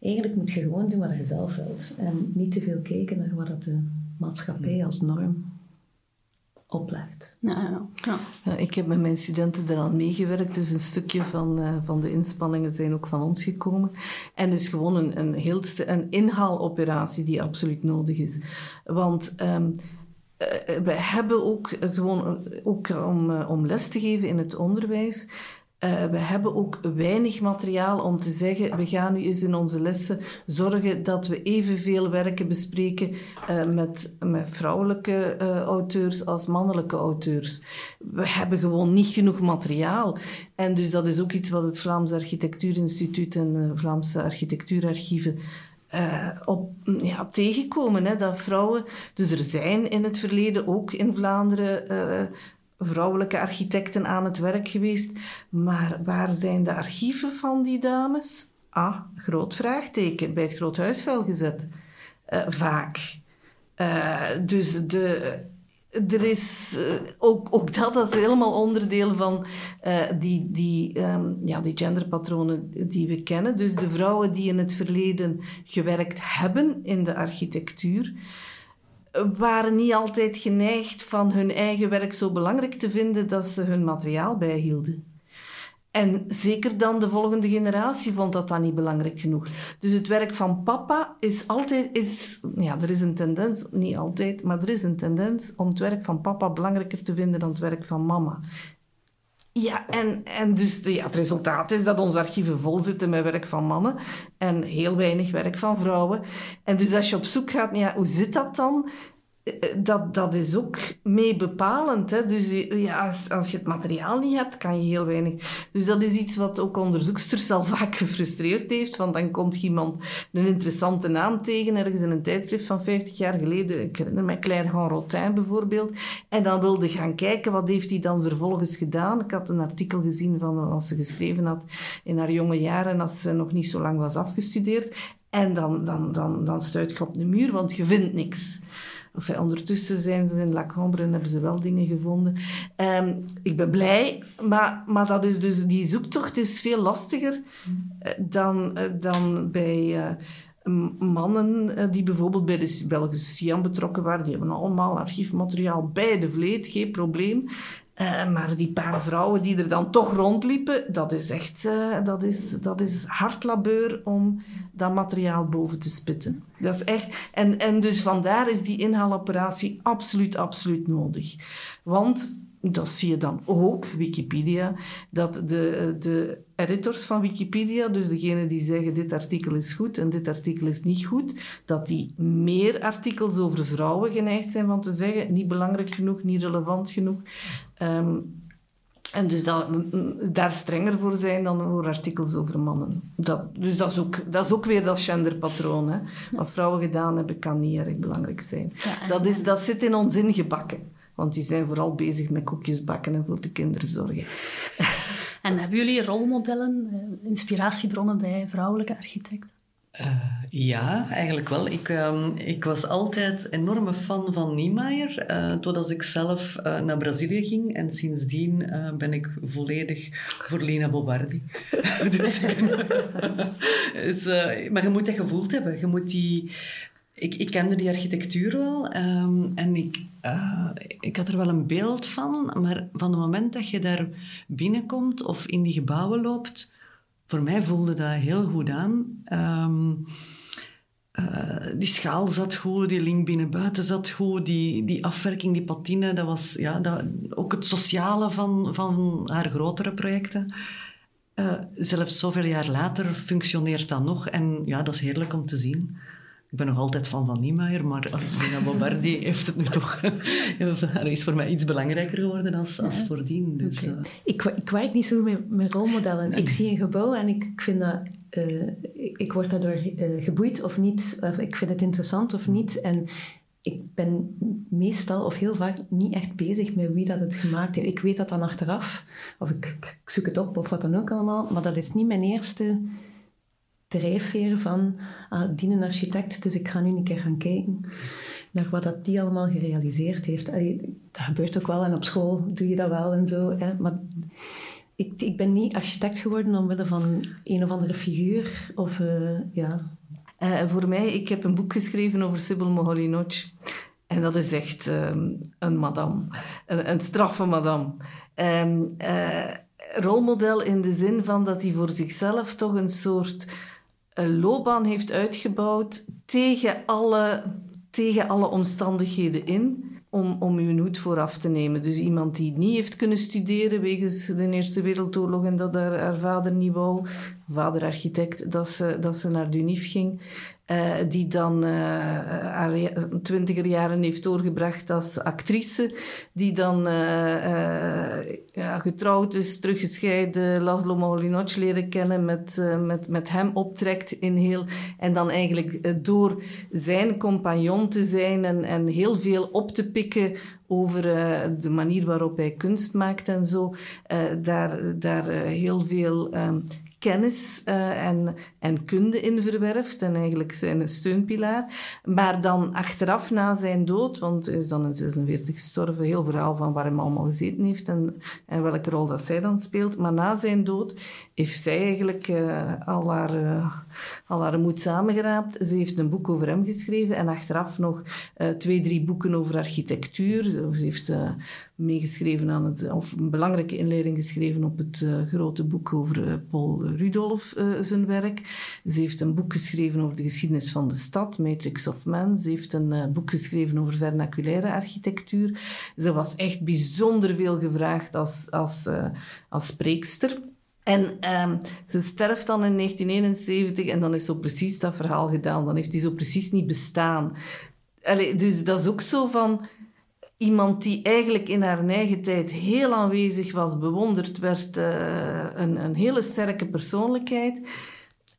eigenlijk moet je gewoon doen wat je zelf wilt. En niet te veel kijken naar wat de maatschappij als norm oplegt. Ja, ja. ja, ik heb met mijn studenten eraan meegewerkt, dus een stukje van, uh, van de inspanningen zijn ook van ons gekomen. En het is gewoon een, een, heel een inhaaloperatie die absoluut nodig is. Want um, we hebben ook gewoon ook om, om les te geven in het onderwijs we hebben ook weinig materiaal om te zeggen, we gaan nu eens in onze lessen zorgen dat we evenveel werken bespreken met, met vrouwelijke auteurs als mannelijke auteurs. We hebben gewoon niet genoeg materiaal. En dus dat is ook iets wat het Vlaams Architectuurinstituut en Vlaamse Architectuurarchieven uh, op, ja, tegenkomen. Hè, dat vrouwen, dus er zijn in het verleden ook in Vlaanderen uh, vrouwelijke architecten aan het werk geweest. Maar waar zijn de archieven van die dames? Ah, groot vraagteken, bij het Groothuisvuil gezet. Uh, vaak. Dus de, er is uh, ook, ook dat, dat is helemaal onderdeel van die, die, um, ja, die genderpatronen die we kennen. Dus de vrouwen die in het verleden gewerkt hebben in de architectuur waren niet altijd geneigd van hun eigen werk zo belangrijk te vinden dat ze hun materiaal bijhielden. En zeker dan de volgende generatie vond dat dan niet belangrijk genoeg. Dus het werk van papa is altijd, is, ja, er is een tendens, niet altijd, maar er is een tendens om het werk van papa belangrijker te vinden dan het werk van mama. Ja, en, en dus ja, het resultaat is dat onze archieven vol zitten met werk van mannen en heel weinig werk van vrouwen. En dus als je op zoek gaat, ja, hoe zit dat dan? Eh, dat, dat is ook mee bepalend. Hè? Dus ja, als, je het materiaal niet hebt, kan je heel weinig. Dus dat is iets wat ook onderzoeksters al vaak gefrustreerd heeft. Want dan komt iemand een interessante naam tegen, ergens in een tijdschrift van 50 jaar geleden. Ik herinner me Claire Rotin bijvoorbeeld. En dan wilde gaan kijken, wat heeft hij dan vervolgens gedaan? Ik had een artikel gezien van wat ze geschreven had in haar jonge jaren, als ze nog niet zo lang was afgestudeerd. En dan, dan, dan, dan stuit je op de muur, want je vindt niks. Enfin, ondertussen zijn ze in La Cambre en hebben ze wel dingen gevonden. Um, ik ben blij, maar, maar dat is dus, die zoektocht is veel lastiger uh, dan, uh, dan bij mannen die bijvoorbeeld bij de Belgische Siam betrokken waren. Die hebben allemaal archiefmateriaal bij de vleet, geen probleem. Uh, maar die paar vrouwen die er dan toch rondliepen, dat is echt uh, dat is, dat is hard labeur om dat materiaal boven te spitten. Dat is echt, en, en dus vandaar is die inhaaloperatie absoluut, absoluut nodig. Want dat zie je dan ook, Wikipedia, dat de, de editors van Wikipedia, dus degene die zeggen dit artikel is goed en dit artikel is niet goed, dat die meer artikels over vrouwen geneigd zijn van te zeggen, niet belangrijk genoeg, niet relevant genoeg. Ehm, en dus dat, daar strenger voor zijn dan voor artikels over mannen. Dat, dus dat is, ook, dat is ook weer dat genderpatroon. Hè. Wat vrouwen gedaan hebben, kan niet erg belangrijk zijn. dat, is, dat zit in ons ingebakken. Want die zijn vooral bezig met koekjes bakken en voor de kinderen zorgen. En hebben jullie rolmodellen, eh, inspiratiebronnen bij vrouwelijke architecten? Uh, ja, eigenlijk wel. Ik, uh, ik was altijd enorme fan van Niemeyer, uh, totdat ik zelf uh, naar Brazilië ging. En sindsdien ben ik volledig voor Lena Bobardi. dus, dus, maar je moet dat gevoeld hebben. Je moet die... Ik, ik kende die architectuur wel um, en ik, ik had er wel een beeld van. Maar van het moment dat je daar binnenkomt of in die gebouwen loopt voor mij voelde dat heel goed aan. Ehm, eh, die schaal zat goed, die link binnen-buiten zat goed, die, die afwerking, die patine, dat was ja, dat, ook het sociale van, van haar grotere projecten. Uh, zelfs zoveel jaar later functioneert dat nog en ja, dat is heerlijk om te zien. Ik ben nog altijd fan van Niemeyer, maar Nina Bobardi heeft het nu toch... is voor mij iets belangrijker geworden als, als voordien. Dus, okay. uh. ik, ik werk niet zo met, met rolmodellen. Ik zie een gebouw en ik, ik vind dat... Uh, ik word daardoor uh, geboeid of niet. Of ik vind het interessant of niet. En ik ben meestal of heel vaak niet echt bezig met wie dat het gemaakt heeft. Ik weet dat dan achteraf. Of ik, ik zoek het op of wat dan ook allemaal. Maar dat is niet mijn eerste drijfveer van ah, die een architect, dus ik ga nu een keer gaan kijken naar wat dat die allemaal gerealiseerd heeft. Allee, dat gebeurt ook wel en op school doe je dat wel en zo. Hè, maar ik, ik ben niet architect geworden omwille van een of andere figuur of uh, ja. Uh, voor mij, ik heb een boek geschreven over Sibyl Moholy-Nagy. En dat is echt um, een madame. Een, straffe madame. Um, uh, rolmodel in de zin van dat hij voor zichzelf toch een soort loopbaan heeft uitgebouwd tegen alle, tegen alle omstandigheden in. Om, om uw hoed vooraf te nemen. Dus iemand die niet heeft kunnen studeren wegens de Eerste Wereldoorlog en dat haar, haar vader niet wou, vader architect, dat ze, dat ze naar de ging. Uh, die dan uh, haar twintiger jaren heeft doorgebracht als actrice. Die dan uh, getrouwd is, teruggescheiden, Laszlo Moholy-Nagy leren kennen, met, met, met hem optrekt in heel... En dan eigenlijk door zijn compagnon te zijn en, en heel veel op te pikken over de manier waarop hij kunst maakt en zo, daar, daar heel veel um, kennis uh, en, en kunde in verwerft en eigenlijk zijn steunpilaar. Maar dan achteraf na zijn dood, want hij is dan in 46 gestorven, heel verhaal van waar hij allemaal gezeten heeft en, en welke rol dat zij dan speelt. Maar na zijn dood heeft zij eigenlijk uh, al, haar, uh, al haar moed samengeraapt. Ze heeft een boek over hem geschreven en achteraf nog twee, drie boeken over architectuur. Ze heeft meegeschreven aan het, of een belangrijke inleiding geschreven op het grote boek over Paul Rudolf uh, zijn werk. Ze heeft een boek geschreven over de geschiedenis van de stad, Matrix of Man. Ze heeft een boek geschreven over vernaculaire architectuur. Ze was echt bijzonder veel gevraagd als, als, als spreekster. En um, ze sterft dan in 1971 en dan is zo precies dat verhaal gedaan. Dan heeft hij zo precies niet bestaan. Dus dat is ook zo van iemand die eigenlijk in haar eigen tijd heel aanwezig was, bewonderd werd, uh, een, een hele sterke persoonlijkheid.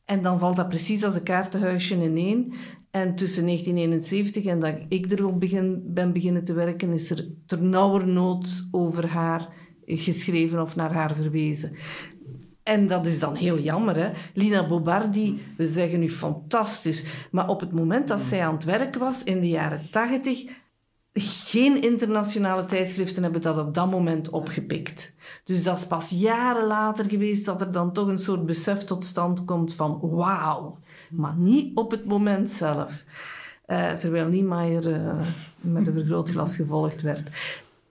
En dan valt dat precies als een kaartenhuisje in één. En tussen 1971 en dat ik erop begin, ben beginnen te werken, is er ter nood over haar geschreven of naar haar verwezen. En dat is dan heel jammer. Hè? Lina Bobardi, we zeggen nu fantastisch. Maar op het moment dat zij aan het werk was, in de jaren tachtig, geen internationale tijdschriften hebben dat op dat moment opgepikt. Dus dat is pas jaren later geweest dat er dan toch een soort besef tot stand komt van wauw, maar niet op het moment zelf. Uh, terwijl Niemeyer uh, met een vergrootglas gevolgd werd.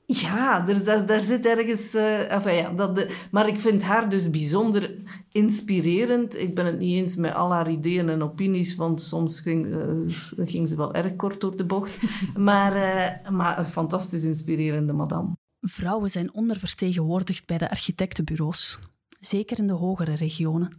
Ja, er, daar, zit ergens... Enfin, ja, maar ik vind haar dus bijzonder inspirerend. Ik ben het niet eens met al haar ideeën en opinies, want soms ging, uh, ging ze wel erg kort door de bocht. maar, uh, maar een fantastisch inspirerende madame. Vrouwen zijn ondervertegenwoordigd bij de architectenbureaus, zeker in de hogere regionen.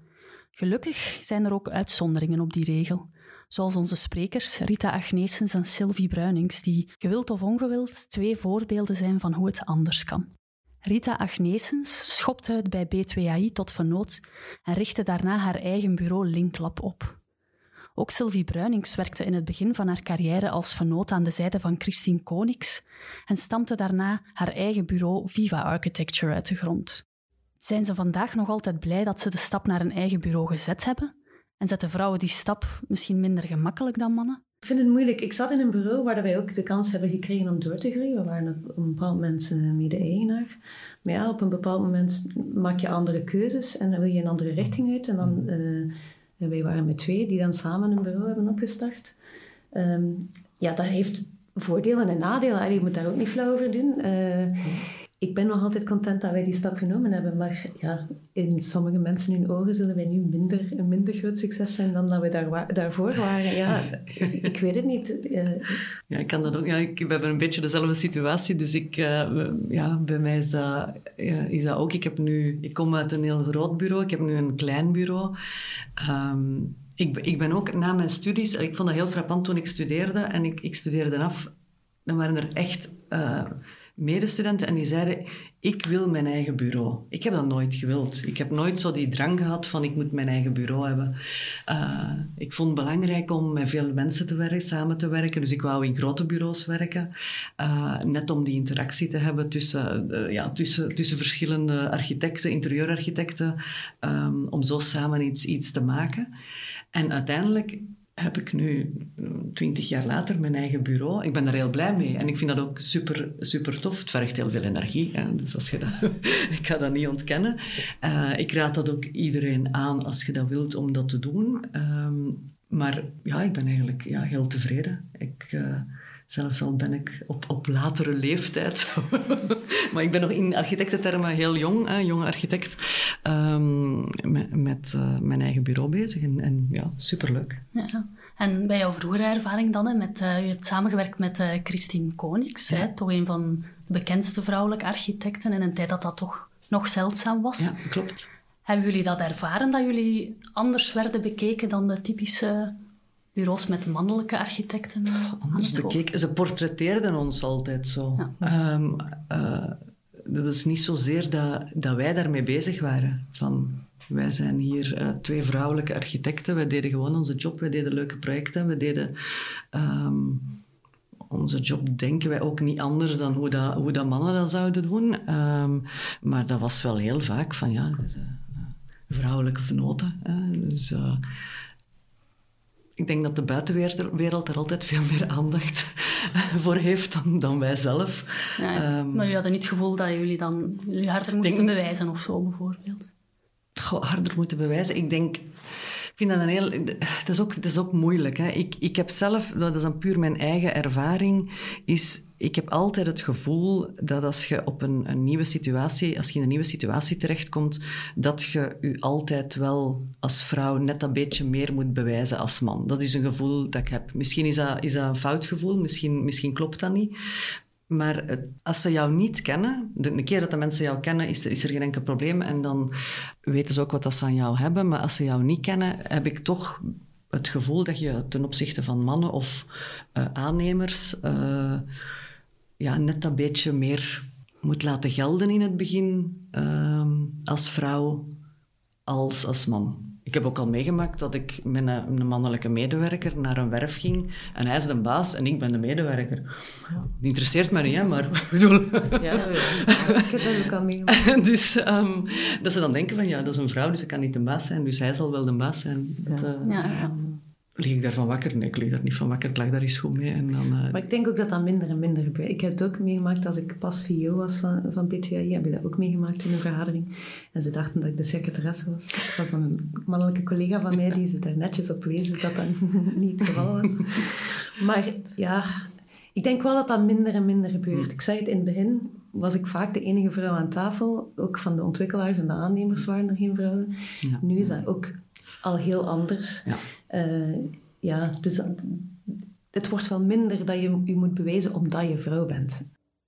Gelukkig zijn er ook uitzonderingen op die regel, zoals onze sprekers Rita Agnesens en Sylvie Bruinings, die, gewild of ongewild, twee voorbeelden zijn van hoe het anders kan. Rita Agnesens schopte het bij B2AI tot vernoot en richtte daarna haar eigen bureau Linklab op. Ook Sylvie Bruinings werkte in het begin van haar carrière als vernoot aan de zijde van Christine Konings en stampte daarna haar eigen bureau Viva Architecture uit de grond. Zijn ze vandaag nog altijd blij dat ze de stap naar een eigen bureau gezet hebben? En zetten vrouwen die stap misschien minder gemakkelijk dan mannen? Ik vind het moeilijk. Ik zat in een bureau waar wij ook de kans hebben gekregen om door te groeien. We waren op een bepaald moment uh, mede-eigenaar. Maar ja, op een bepaald moment maak je andere keuzes en dan wil je een andere richting uit. En dan, uh, wij waren met twee die dan samen een bureau hebben opgestart. Um, ja, dat heeft voordelen en nadelen. Je moet daar ook niet flauw over doen. Uh, ik ben nog altijd content dat wij die stap genomen hebben. Maar ja, in sommige mensen hun ogen zullen wij nu minder, een minder groot succes zijn dan dat we daar, daarvoor waren. Ja, ik weet het niet. Uh, ja, ik kan dat ook. Ja, ik, we hebben een beetje dezelfde situatie. Dus ik, uh, ja, bij mij is dat, is dat ook. Ik, heb nu, ik kom uit een heel groot bureau. Ik heb nu een klein bureau. Um, ik, ik ben ook na mijn studies... Ik vond dat heel frappant toen ik studeerde. En ik, ik studeerde af. Dan waren er echt... Medestudenten en die zeiden, ik wil mijn eigen bureau. Ik heb dat nooit gewild. Ik heb nooit zo die drang gehad van, ik moet mijn eigen bureau hebben. Uh, ik vond het belangrijk om met veel mensen te werken, samen te werken. Dus ik wou in grote bureaus werken. Uh, net om die interactie te hebben tussen, uh, ja, tussen, tussen verschillende architecten, interieurarchitecten. Um, om zo samen iets, iets te maken. En uiteindelijk heb ik nu twintig jaar later mijn eigen bureau. Ik ben daar heel blij mee. En ik vind dat ook super, super tof. Het vergt heel veel energie. Hè? Dus als je dat, ik ga dat niet ontkennen. Uh, ik raad dat ook iedereen aan als je dat wilt om dat te doen. Um, maar ja, ik ben eigenlijk ja, heel tevreden. Ik... Uh, Zelfs al ben ik op, op latere leeftijd. maar ik ben nog in architectentermen heel jong, hè, jonge architect, um, met, met uh, mijn eigen bureau bezig. En, en ja, superleuk. Ja. En bij jouw vroegere ervaring dan, hè, met, uh, je hebt samengewerkt met uh, Christine Konings, ja. hè, toch een van de bekendste vrouwelijke architecten in een tijd dat dat toch nog zeldzaam was. Ja, klopt. Hebben jullie dat ervaren, dat jullie anders werden bekeken dan de typische bureaus met mannelijke architecten Anders bekeken. Ze portretteerden ons altijd zo. Ja. Um, uh, dat was niet zozeer dat, dat wij daarmee bezig waren. Van, wij zijn hier uh, twee vrouwelijke architecten. Wij deden gewoon onze job. Wij deden leuke projecten. We deden... Um, onze job denken wij ook niet anders dan hoe, dat, hoe dat mannen dat zouden doen. Um, maar dat was wel heel vaak van ja, dus, uh, vrouwelijke venoten. Dus, ik denk dat de buitenwereld er altijd veel meer aandacht voor heeft dan, dan wij zelf. Ja, um, maar jullie hadden niet het gevoel dat jullie dan jullie harder moesten denk, bewijzen of zo, bijvoorbeeld? Goh, harder moeten bewijzen. Ik denk... Ik vind dat een heel... Dat is ook, dat is ook moeilijk. Hè. Ik, ik heb zelf, dat is dan puur mijn eigen ervaring, is ik heb altijd het gevoel dat als je op een, een, nieuwe situatie, als je in een nieuwe situatie terechtkomt, dat je je altijd wel als vrouw net een beetje meer moet bewijzen als man. Dat is een gevoel dat ik heb. Misschien is dat, is dat een fout gevoel, misschien, misschien klopt dat niet. Maar als ze jou niet kennen, de keer dat de mensen jou kennen, is er, is er geen enkel probleem. En dan weten ze ook wat dat ze aan jou hebben. Maar als ze jou niet kennen, heb ik toch het gevoel dat je ten opzichte van mannen of uh, aannemers... Uh, ja, net dat beetje meer moet laten gelden in het begin um, als vrouw als als man. Ik heb ook al meegemaakt dat ik met een, een, mannelijke medewerker naar een werf ging en hij is de baas en ik ben de medewerker. Ja. Dat interesseert me niet, hè, maar ik bedoel... Ja, ja, ik heb dat ook al meegemaakt. dus um, dat ze dan denken van ja, dat is een vrouw, dus ze kan niet de baas zijn, dus hij zal wel de baas zijn. Dat, uh, ja. Lig ik daarvan wakker? Nee, ik lig daar niet van wakker. Ik lag daar eens goed mee. En dan, uh... Maar ik denk ook dat dat minder en minder gebeurt. Ik heb het ook meegemaakt als ik pas CEO was van, van BTWI. Heb ik dat ook meegemaakt in een vergadering. En ze dachten dat ik de secretaresse was. Het was dan een mannelijke collega van mij die ze daar netjes op wees dat dat niet het geval was. Maar ja, ik denk wel dat dat minder en minder gebeurt. Ik zei het in het begin, was ik vaak de enige vrouw aan tafel. Ook van de ontwikkelaars en de aannemers waren er geen vrouwen. Ja. Nu is dat ook al heel anders. Ja. Uh, ja, dus het wordt wel minder dat je je moet bewijzen omdat je vrouw bent.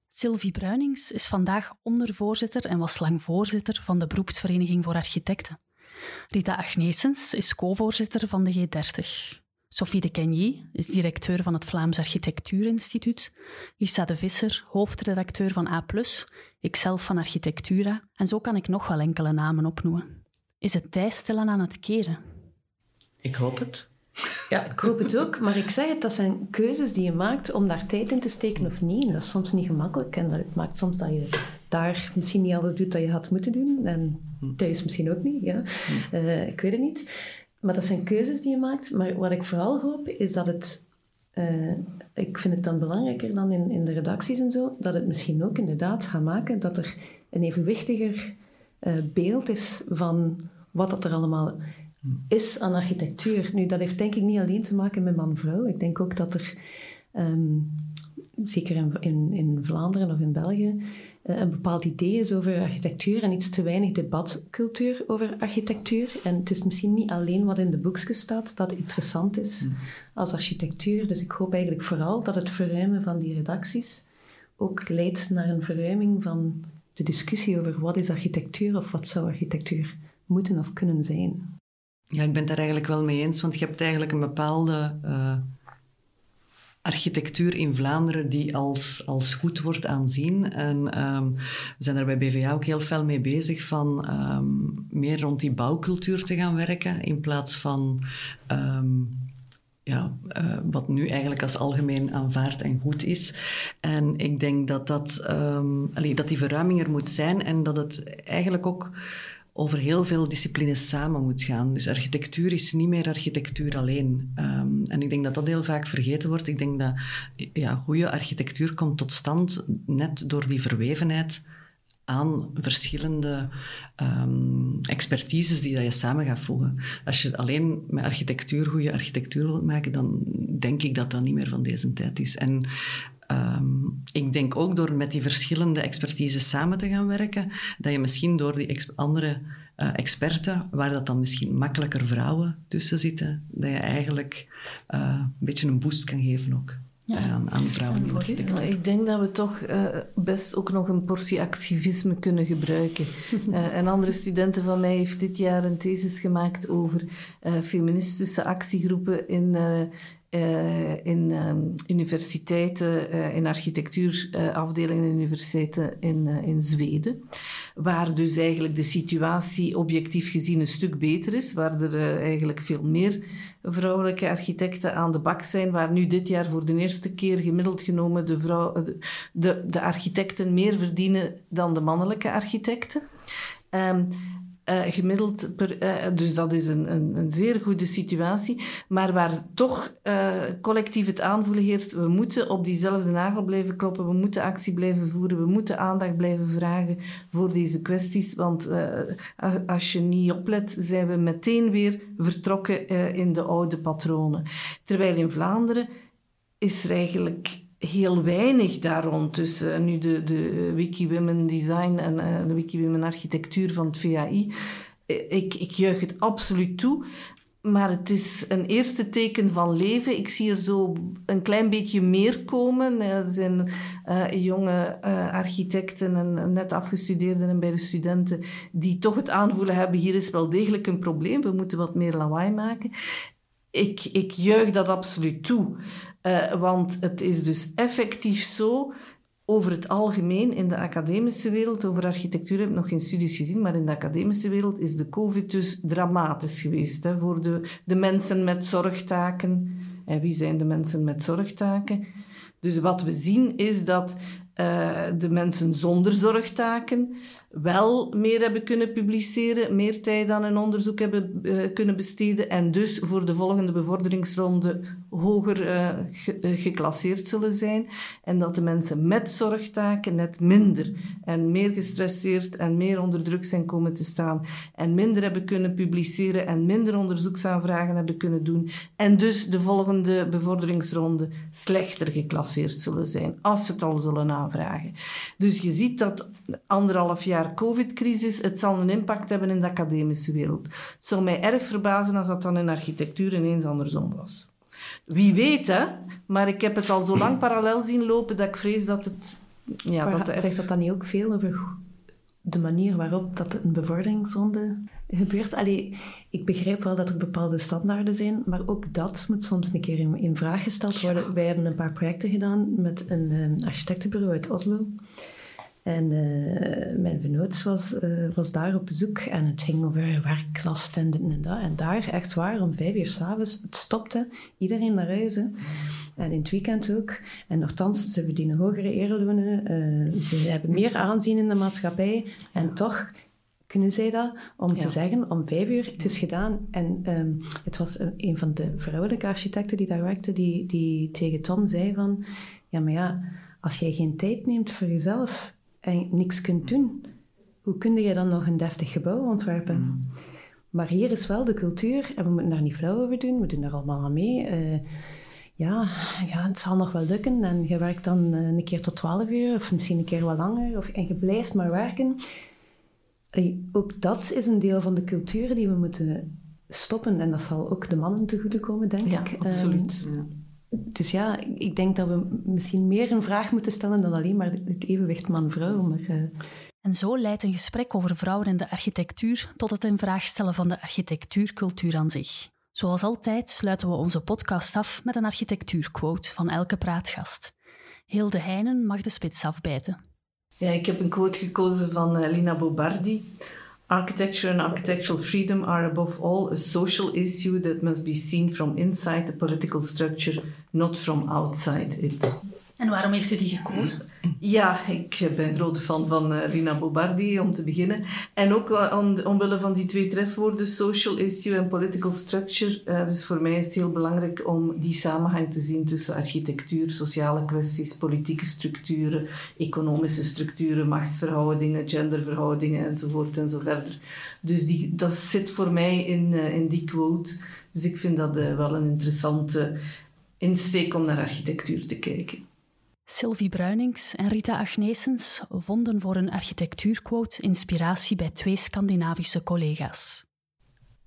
Sylvie Bruinings is vandaag ondervoorzitter en was lang voorzitter van de Beroepsvereniging voor Architecten. Rita Agnesens is co-voorzitter van de G30. Sophie de Kenyi is directeur van het Vlaams Architectuurinstituut. Lisa de Visser, hoofdredacteur van A+, ikzelf van Architectura. En zo kan ik nog wel enkele namen opnoemen. Is het tijd aan het keren? Ik hoop het. Ja, ik hoop het ook. Maar ik zeg het, dat zijn keuzes die je maakt om daar tijd in te steken of niet. En dat is soms niet gemakkelijk. En dat maakt soms dat je daar misschien niet alles doet dat je had moeten doen. En thuis misschien ook niet. Ja. Uh, ik weet het niet. Maar dat zijn keuzes die je maakt. Maar wat ik vooral hoop, is dat het... Uh, ik vind het dan belangrijker dan in, in de redacties en zo, dat het misschien ook inderdaad gaat maken dat er een evenwichtiger uh, beeld is van wat dat er allemaal is aan architectuur. Nu, dat heeft denk ik niet alleen te maken met man-vrouw. Ik denk ook dat er, um, zeker in, in, in, Vlaanderen of in België, uh, een bepaald idee is over architectuur en iets te weinig debatcultuur over architectuur. En het is misschien niet alleen wat in de boekjes staat dat interessant is mm. als architectuur. Dus ik hoop eigenlijk vooral dat het verruimen van die redacties ook leidt naar een verruiming van de discussie over wat is architectuur of wat zou architectuur moeten of kunnen zijn. Ja, ik ben het daar eigenlijk wel mee eens, want je hebt eigenlijk een bepaalde uh, architectuur in Vlaanderen die als, als goed wordt aanzien. En um, we zijn daar bij BVA ook heel veel mee bezig van um, meer rond die bouwcultuur te gaan werken in plaats van... Um, ja, uh, wat nu eigenlijk als algemeen aanvaard en goed is. En ik denk dat, dat, dat die verruiming er moet zijn en dat het eigenlijk ook over heel veel disciplines samen moet gaan. Dus architectuur is niet meer architectuur alleen. Um, en ik denk dat dat heel vaak vergeten wordt. Ik denk dat ja, goede architectuur komt tot stand net door die verwevenheid aan verschillende um, expertises die dat je samen gaat voegen. Als je alleen met architectuur goede architectuur wilt maken, dan denk ik dat dat niet meer van deze tijd is. En Um, ik denk ook door met die verschillende expertises samen te gaan werken, dat je misschien door die andere uh, experten, waar dat dan misschien makkelijker vrouwen tussen zitten, dat je eigenlijk uh, een beetje een boost kan geven ook. Ja. Aan, aan, vrouwen in architectuur. Ik denk dat we toch uh, best ook nog een portie activisme kunnen gebruiken. uh, een andere studenten van mij heeft dit jaar een thesis gemaakt over uh, feministische actiegroepen in uh, in um, universiteiten, uh, in architectuurafdelingen in universiteiten in, in Zweden. Waar dus eigenlijk de situatie objectief gezien een stuk beter is. Waar er eigenlijk veel meer vrouwelijke architecten aan de bak zijn. Waar nu dit jaar voor de eerste keer gemiddeld genomen de, vrouw, de, de, architecten meer verdienen dan de mannelijke architecten. Um, uh, gemiddeld per, uh, dus dat is een, een, een, zeer goede situatie. Maar waar toch uh, collectief het aanvoelen heerst, we moeten op diezelfde nagel blijven kloppen, we moeten actie blijven voeren, we moeten aandacht blijven vragen voor deze kwesties. Want als je niet oplet, zijn we meteen weer vertrokken in de oude patronen. Terwijl in Vlaanderen is er eigenlijk heel weinig daar rond. Dus uh, nu de, de Wiki Women Design en uh, de Wiki Women Architectuur van het VAI. Eh, ik, ik juich het absoluut toe. Maar het is een eerste teken van leven. Ik zie er zo een klein beetje meer komen. Er zijn jonge architecten en net afgestudeerden en bij de studenten die toch het aanvoelen hebben, hier is wel degelijk een probleem, we moeten wat meer lawaai maken. Ik, ik juich dat absoluut toe. Uh, want het is dus effectief zo, over het algemeen in de academische wereld, over architectuur heb ik nog geen studies gezien, maar in de academische wereld is de COVID dus dramatisch geweest hè, voor de, de mensen met zorgtaken. En wie zijn de mensen met zorgtaken? Dus wat we zien is dat uh, de mensen zonder zorgtaken wel meer hebben kunnen publiceren, meer tijd aan hun onderzoek hebben uh, kunnen besteden en dus voor de volgende bevorderingsronde hoger uh, ge geclasseerd zullen zijn. En dat de mensen met zorgtaken net minder en meer gestresseerd en meer onder druk zijn komen te staan en minder hebben kunnen publiceren en minder onderzoeksaanvragen hebben kunnen doen en dus de volgende bevorderingsronde slechter geclasseerd zullen zijn, als ze het al zullen aanvragen. Dus je ziet dat anderhalf jaar COVID-crisis, het zal een impact hebben in de academische wereld. Het zou mij erg verbazen als dat dan in architectuur ineens andersom was. Wie weet, hè? Maar ik heb het al zo lang parallel zien lopen dat ik vrees dat het ja, maar dat zegt dat dan niet ook veel over de manier waarop dat een bevorderingsronde gebeurt? Allee, ik begrijp wel dat er bepaalde standaarden zijn, maar ook dat moet soms een keer in, in vraag gesteld worden. Wij hebben een paar projecten gedaan met een um, architectenbureau uit Oslo. En uh, mijn vernoot was, uh, was daar op bezoek en het ging over werklast en dit en dat. En daar, echt waar, om vijf uur s'avonds, het stopte, iedereen naar huis. Hè. En in het weekend ook. En nogthans, ze verdienen hogere erelonen, uh, ze hebben meer aanzien in de maatschappij. En toch kunnen zij dat om ja. te zeggen, om vijf uur, het is gedaan. En um, het was een van de vrouwelijke architecten die daar werkte, die, die tegen Tom zei van, ja, maar ja, als jij geen tijd neemt voor jezelf en niks kunt doen, hoe kun je dan nog een deftig gebouw ontwerpen? Mm. Maar hier is wel de cultuur, en we moeten daar niet flauw over doen, we doen daar allemaal aan mee. Uh, ja, ja, het zal nog wel lukken. En je werkt dan uh, een keer tot 12 uur, of misschien een keer wat langer, of, en je blijft maar werken. Uh, ook dat is een deel van de cultuur die we moeten stoppen. En dat zal ook de mannen te goede komen, denk ja, ik. Absoluut. Um, ja dus ja, ik denk dat we misschien meer een vraag moeten stellen dan alleen maar het evenwicht man-vrouw. Maar, uh... En zo leidt een gesprek over vrouwen in de architectuur tot het in vraag stellen van de architectuurcultuur aan zich. Zoals altijd sluiten we onze podcast af met een architectuurquote van elke praatgast. Hilde Heinen mag de spits afbijten. Ja, ik heb een quote gekozen van uh, Lina Bobardi. Architecture and architectural freedom are above all a social issue that must be seen from inside the political structure, not from outside it. En waarom heeft u die gekozen? Ja, ik ben grote fan van uh, Rina Bobardi, om te beginnen. En ook uh, om, omwille van die twee trefwoorden, social issue en political structure. Uh, dus voor mij is het heel belangrijk om die samenhang te zien tussen architectuur, sociale kwesties, politieke structuren, economische structuren, machtsverhoudingen, genderverhoudingen enzovoort enzoverder. Dus die, dat zit voor mij in, in die quote. Dus ik vind dat wel een interessante insteek om naar architectuur te kijken. Sylvie Bruinings en Rita Agnesens vonden voor een architectuurquote inspiratie bij twee Scandinavische collega's.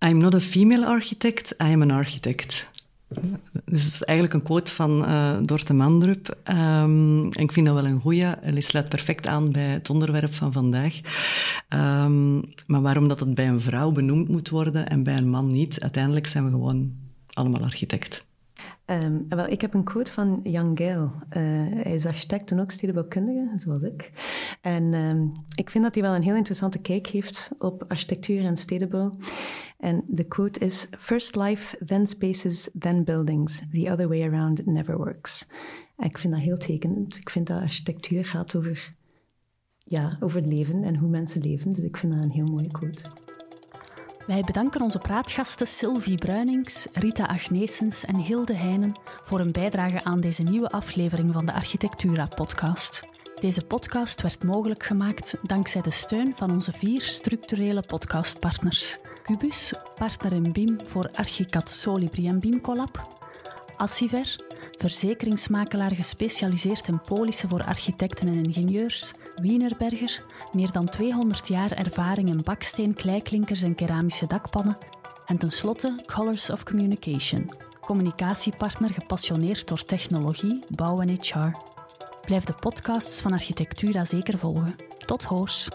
I'm not a female architect, I am an architect. Dus dat is eigenlijk een quote van uh, Dorte Mandrup. En ik vind dat wel een goeie. En sluit perfect aan bij het onderwerp van vandaag. Um, maar waarom dat het bij een vrouw benoemd moet worden en bij een man niet? Uiteindelijk zijn we gewoon allemaal architect. Um, wel, ik heb een quote van Jan Geil. Uh, hij is architect en ook stedenbouwkundige, zoals ik. En um, ik vind dat hij wel een heel interessante kijk heeft op architectuur en stedenbouw. En de quote is: First life, then spaces, then buildings. The other way around never works. Ik vind dat heel tekenend. Ik vind dat architectuur gaat over, ja, over het leven en hoe mensen leven. Dus ik vind dat een heel mooie quote. Wij bedanken onze praatgasten Sylvie Bruinings, Rita Agnesens en Hilde Heinen voor hun bijdrage aan deze nieuwe aflevering van de Architectura-podcast. Deze podcast werd mogelijk gemaakt dankzij de steun van onze vier structurele podcastpartners. Cubus, partner in BIM voor Archicad Solibri en BIM Collab. Assiver, verzekeringsmakelaar gespecialiseerd in polissen voor architecten en ingenieurs. Wienerberger, meer dan 200 jaar ervaring in baksteen, kleiklinkers en keramische dakpannen. En tenslotte Colors of Communication, communicatiepartner gepassioneerd door technologie, bouw en HR. Blijf de podcasts van Architectura zeker volgen. Tot hoors!